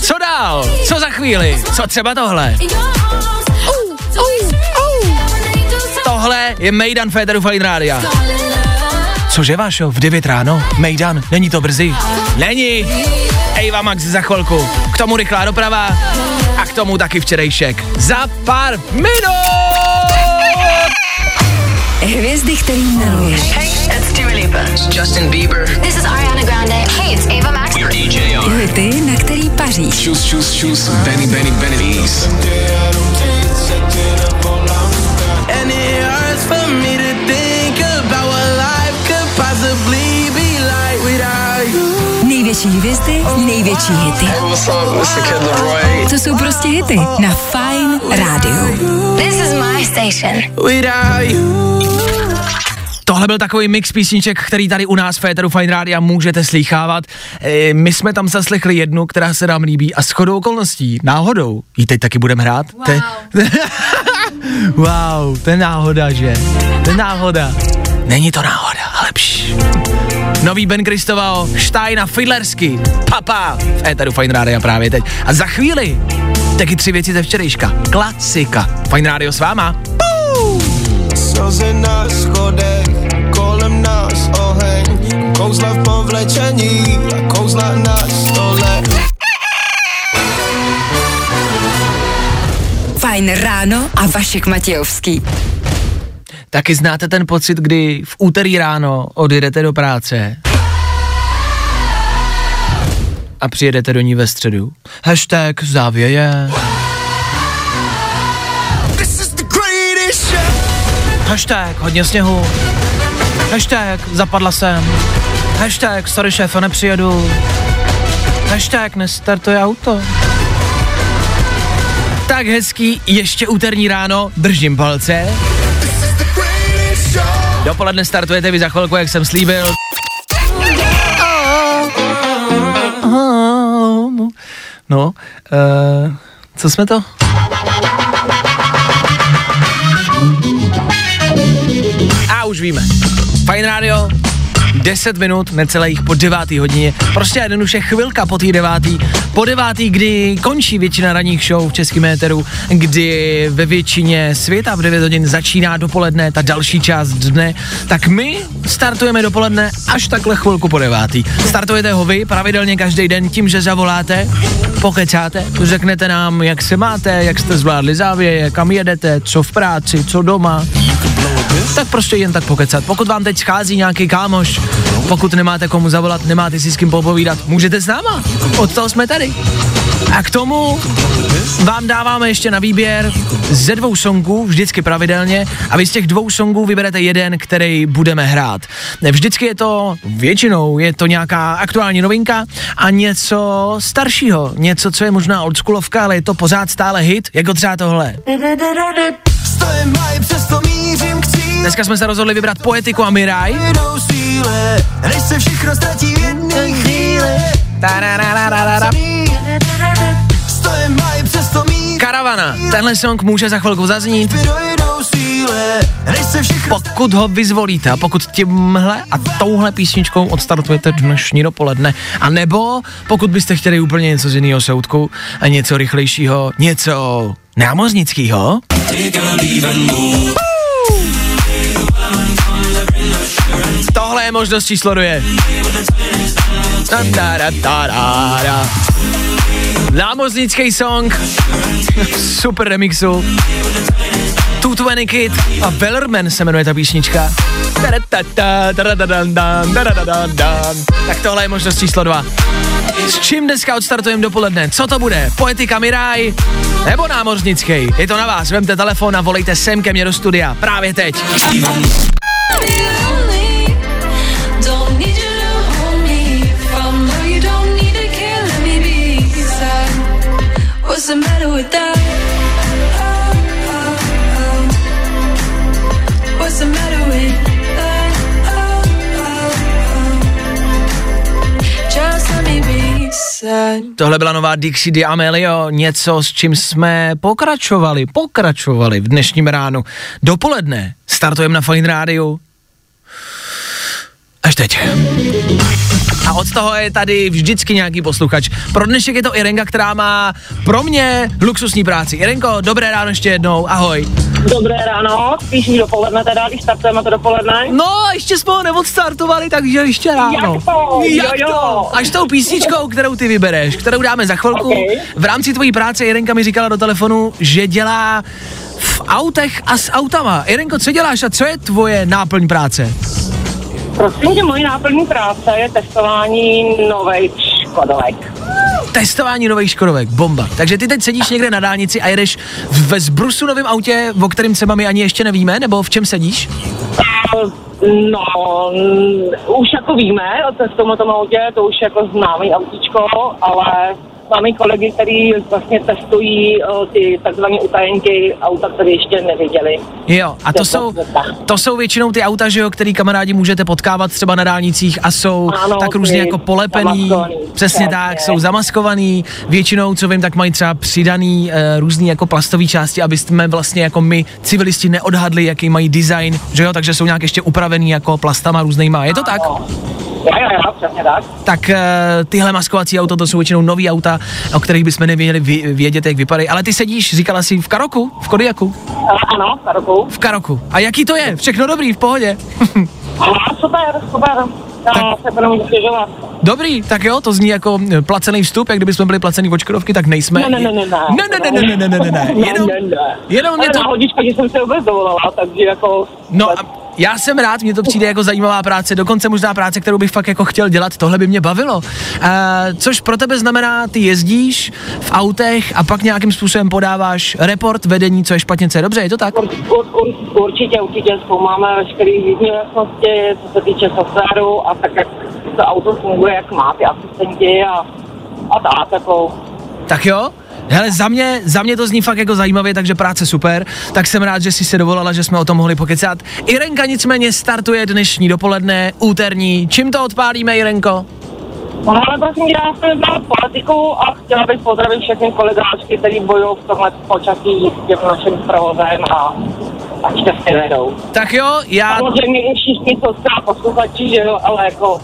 Co dál? Co za chvíli? Co třeba tohle? Tohle je Mejdan Féteru Fine Rádia. Cože Vášo, v 9 ráno? Mejdan, není to brzy? Není! Ejva Max za chvilku. K tomu rychlá doprava a k tomu taky včerejšek. Za pár minut! Hvězdy, který miluješ. Hey, it's Dua Lipa. Justin Bieber. This is Ariana Grande. Hey, it's Ava Max. Hity, na který paříš. Choose, choose, choose. Benny, Benny, Benny, Bees. Největší hvězdy, největší hity. To jsou prostě hity na Fine rádiu. This is my station. Without you. Tohle byl takový mix písniček, který tady u nás v Féteru Fine Rádia můžete slýchávat. E, my jsme tam zaslechli jednu, která se nám líbí a shodou okolností, náhodou, ji teď taky budeme hrát. Wow. Te... wow, to je náhoda, že? To je náhoda. Není to náhoda, ale pš. Nový Ben Kristovao, Stein a Fiddlersky, papa v Éteru Fine Rádia právě teď. A za chvíli taky tři věci ze včerejška. Klasika. Fine Rádio s váma. Slzy na schodech, kolem nás oheň, kouzla v povlečení a kouzla na stole. Fajn ráno a Vašek Matějovský. Taky znáte ten pocit, kdy v úterý ráno odjedete do práce a přijedete do ní ve středu. Hashtag závěje. Hashtag hodně sněhu. Hashtag zapadla jsem. Hashtag sorry šéfe, nepřijedu. Hashtag nestartuje auto. Tak hezký, ještě úterní ráno, držím palce. Dopoledne startujete vy za chvilku, jak jsem slíbil. No, uh, co jsme to? A už víme. Fajn rádio, 10 minut, necelých po devátý hodině. Prostě jednoduše chvilka po té devátý. Po devátý, kdy končí většina ranních show v českém éteru, kdy ve většině světa v 9 hodin začíná dopoledne ta další část dne, tak my startujeme dopoledne až takhle chvilku po devátý. Startujete ho vy pravidelně každý den tím, že zavoláte, pokecáte, řeknete nám, jak se máte, jak jste zvládli závěje, kam jedete, co v práci, co doma. Tak prostě jen tak pokecat. Pokud vám teď schází nějaký kámoš, pokud nemáte komu zavolat, nemáte si s kým popovídat, můžete s náma. Od toho jsme tady. A k tomu vám dáváme ještě na výběr ze dvou songů, vždycky pravidelně, a vy z těch dvou songů vyberete jeden, který budeme hrát. Vždycky je to, většinou je to nějaká aktuální novinka a něco staršího, něco, co je možná oldschoolovka, ale je to pořád stále hit, jako třeba tohle. Stojím přesto mířím k. Dneska jsme se rozhodli vybrat Poetiku a Miraj. Jdou síle, než se všechno ztratí v jedné chvíli. Stojím mají, přesto mířím Karavana, tenhle song může za chvilku zaznít. Pokud ho vyzvolíte a pokud tímhle a touhle písničkou odstartujete dnešní dopoledne, a nebo pokud byste chtěli úplně něco z jiného soudku a něco rychlejšího, něco námořnického, je možnost číslo dvě. Námořnický song, super remixu. Twenty Kid a Wellerman se jmenuje ta písnička. Tak tohle je možnost číslo dva. S čím dneska odstartujeme dopoledne? Co to bude? Poetika Miraj nebo námořnický? Je to na vás, vemte telefon a volejte sem ke mně do studia. Právě teď. Oh, oh, oh. Oh, oh, oh. Tohle byla nová Dixie D'Amelio, něco, s čím jsme pokračovali, pokračovali v dnešním ránu. Dopoledne startujeme na Fine Rádiu. Až teď. A od toho je tady vždycky nějaký posluchač. Pro dnešek je to Irenka, která má pro mě luxusní práci. Irenko, dobré ráno ještě jednou, ahoj. Dobré ráno, spíš dopoledne teda, když startujeme to dopoledne. No, ještě jsme ho neodstartovali, takže ještě ráno. Jak to? Jak Jo, jo. to? Až tou písničkou, kterou ty vybereš, kterou dáme za chvilku. Okay. V rámci tvojí práce Jirenka mi říkala do telefonu, že dělá v autech a s autama. Jirenko, co děláš a co je tvoje náplň práce? Prosím tě, moje náplní práce je testování nových Škodovek. Testování nových Škodovek, bomba. Takže ty teď sedíš někde na dálnici a jedeš ve zbrusunovém autě, o kterém třeba my ani ještě nevíme, nebo v čem sedíš? No, mm, už jako víme o tom autě, to už jako známý autíčko, ale máme kolegy, který vlastně testují o, ty takzvané utajenky auta, které ještě neviděli. Jo, a to jsou, to jsou většinou ty auta, že jo, který kamarádi můžete potkávat třeba na dálnicích a jsou Ano, tak různě jako polepený, přesně přesně. tak, jsou zamaskovaný, většinou, co vím, tak mají třeba přidaný e, různý jako plastové části, aby jsme vlastně jako my civilisti neodhadli, jaký mají design, že jo, takže jsou nějak ještě upravený jako plastama různýma, je to tak? Jo, jo, jo, přesně tak. Tak e, tyhle maskovací auto, to jsou většinou nový auta, o kterých bychom nevěděli vě- vědět, jak vypadají, ale ty sedíš, říkala si v Karoku, v Kodiaku? A, ano, v Karoku. V Karoku. A jaký to je? Všechno dobrý, v pohodě. Ano, super, super. Stěžovat. Dobrý, tak jo, to zní jako eh, placený vstup, jak kdybychom byli placený vočkodovky, tak nejsme. Ne, ne, ne, ne, ne. Ne, ne, ne, ne, ne, ne, ne, ne. Jenom, ne, ne. jenom mě Ale to... náhodička, že jsem se vůbec dovolala, takže jako... No a já jsem rád, mně to přijde jako zajímavá práce, dokonce možná práce, kterou bych fakt jako chtěl dělat, tohle by mě bavilo. Uh, což pro tebe znamená, ty jezdíš v autech a pak nějakým způsobem podáváš report vedení, co je špatně, co je dobře, je to tak? Ur, ur, určitě, určitě zkoumáme veškeré výzvy jasnosti, co se týče softwaru a tak, jak to auto funguje, jak má ty asistenti a, a tak, jako... Tak jo? Hele, za mě, za mě to zní fakt jako zajímavě, takže práce super. Tak jsem rád, že jsi se dovolala, že jsme o tom mohli pokecat. Irenka nicméně startuje dnešní dopoledne, úterní. Čím to odpálíme, Irenko? No ale prosím, já jsem znala politiku a chtěla bych pozdravit všechny kolegáčky, kteří bojují v tomhle počasí s naším provozem a, a šťastně vedou. Tak jo, já... Samozřejmě i všichni, co třeba posluchači, že jo, ale jako...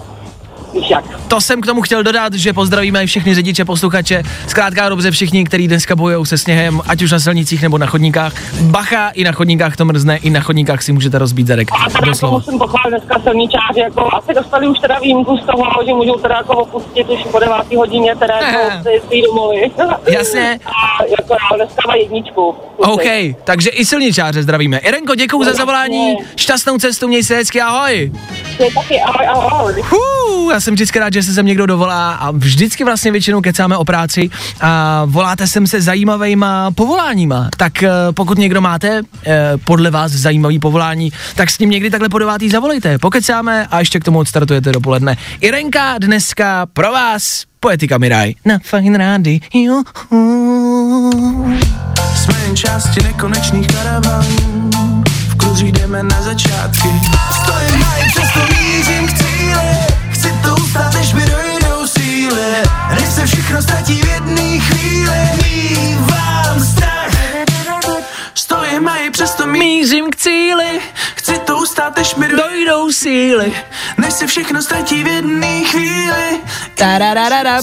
Jak. To jsem k tomu chtěl dodat, že pozdravíme i všechny řidiče, posluchače, zkrátka dobře všichni, kteří dneska bojují se sněhem, ať už na silnicích nebo na chodníkách. Bacha, i na chodníkách to mrzne, i na chodníkách si můžete rozbít zadek. A teda jako musím pochválit dneska silničáři, jako asi dostali už teda výjimku z toho, že můžou teda jako opustit už po 9. hodině teda jako svý domovy. Jasně. A jako já dneska má jedničku. OK, takže i silničáře zdravíme. Irenko, děkuju za zavolání, šťastnou cestu, měj se hezky, ahoj. Ty taky, ahoj, ahoj. Hů, já jsem vždycky rád, že se sem někdo dovolá a vždycky vlastně většinou kecáme o práci a voláte sem se zajímavýma povoláníma. Tak eh, pokud někdo máte eh, podle vás zajímavý povolání, tak s ním někdy takhle po devátý zavolejte. Pokecáme a ještě k tomu odstartujete dopoledne. Irenka dneska pro vás Poetika Miraj na Fine Rády. Jo. Jsme jen části nekonečných karavanů V kruži jdeme na začátky Stojím přesto mířím k síly Než se všechno ztratí v jedné chvíli Mívám strach Stojím mají, přesto mířím k cíli, Chci to ustát, než mi dojdou síly. Než se všechno ztratí v jedné chvíli. Tarararara.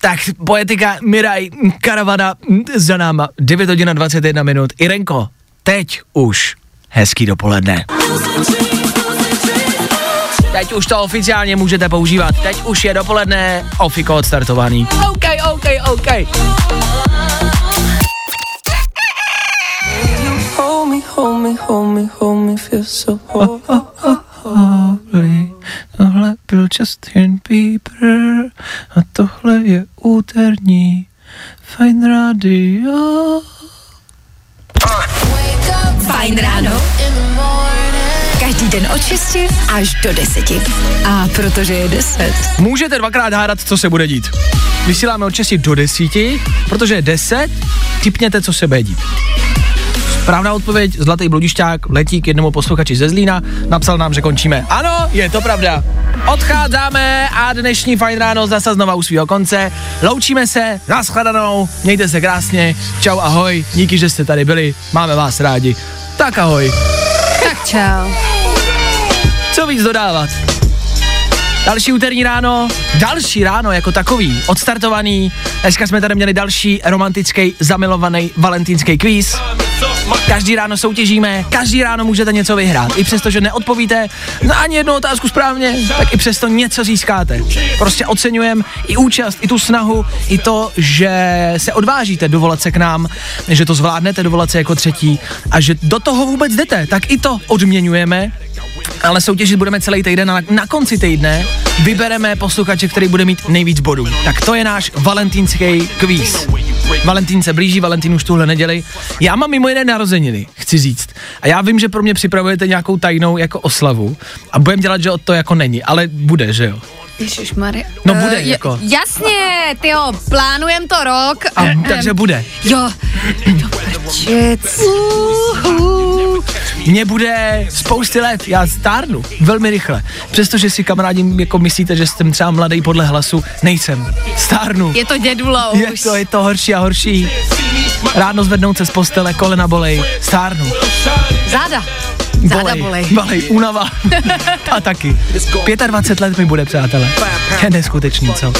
Tak, poetika Miraj Karavana za náma. 9 hodin a 21 minut. Irenko, teď už hezký dopoledne. Teď už to oficiálně můžete používat. Teď už je dopoledne, ofiko odstartovaný. OK, OK, OK. Holy, tohle byl Justin Bieber a tohle je úterní Fine Radio. Fajn ráno. Každý den od 6 až do 10. A protože je 10. Můžete dvakrát hádat, co se bude dít. Vysíláme od 6 do 10, protože je 10, tipněte, co se bude dít. Správná odpověď, Zlatý bludišťák letí k jednomu posluchači ze Zlína, napsal nám, že končíme. Ano, je to pravda. Odcházíme a dnešní fajn ráno zase znova u svého konce. Loučíme se, nashledanou, mějte se krásně, čau, ahoj, díky, že jste tady byli, máme vás rádi. Tak ahoj. Tak čau. Co víc dodávat? Další úterní ráno, další ráno jako takový, odstartovaný. Dneska jsme tady měli další romantický, zamilovaný valentínský kvíz. Každý ráno soutěžíme, každý ráno můžete něco vyhrát. I přesto, že neodpovíte na ani jednu otázku správně, tak i přesto něco získáte. Prostě oceňujeme i účast, i tu snahu, i to, že se odvážíte dovolat se k nám, že to zvládnete dovolat se jako třetí a že do toho vůbec jdete, tak i to odměňujeme. Ale soutěžit budeme celý týden a na, konci týdne vybereme posluchače, který bude mít nejvíc bodů. Tak to je náš valentínský kvíz. Valentín se blíží, Valentín už tuhle neděli. Já mám mimo jiné narozeniny, chci říct. A já vím, že pro mě připravujete nějakou tajnou jako oslavu a budem dělat, že to jako není, ale bude, že jo. Ježišmarja. No bude je- jako. Jasně, ty jo, plánujem to rok. A, takže bude. Jo. To prčec. Mně bude spousty let, já stárnu velmi rychle. Přestože si kamarádi jako myslíte, že jsem třeba mladý podle hlasu, nejsem. Stárnu. Je to dědulou Je už. to, je to horší a horší. Ráno zvednout se z postele, kolena bolej, stárnu. Záda. Záda bolej. Bolej, únava. a taky. 25 let mi bude, přátelé. Je neskutečný, co?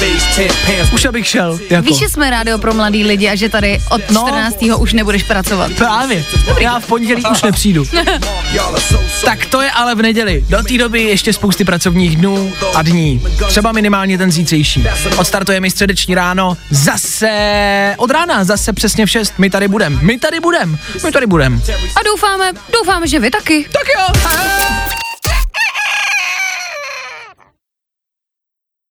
Už abych šel, jako. Víš, že jsme rádio pro mladý lidi a že tady od No. 14. už nebudeš pracovat. Právě. Já v pondělí už nepřijdu. Tak to je ale v neděli. Do té doby ještě spousty pracovních dnů a dní. Třeba minimálně ten zítřejší. Odstartujeme středeční ráno. Zase od rána, zase přesně v 6. My tady budem. My tady budem. My tady budem. A doufáme, doufáme, že vy taky. Tak jo.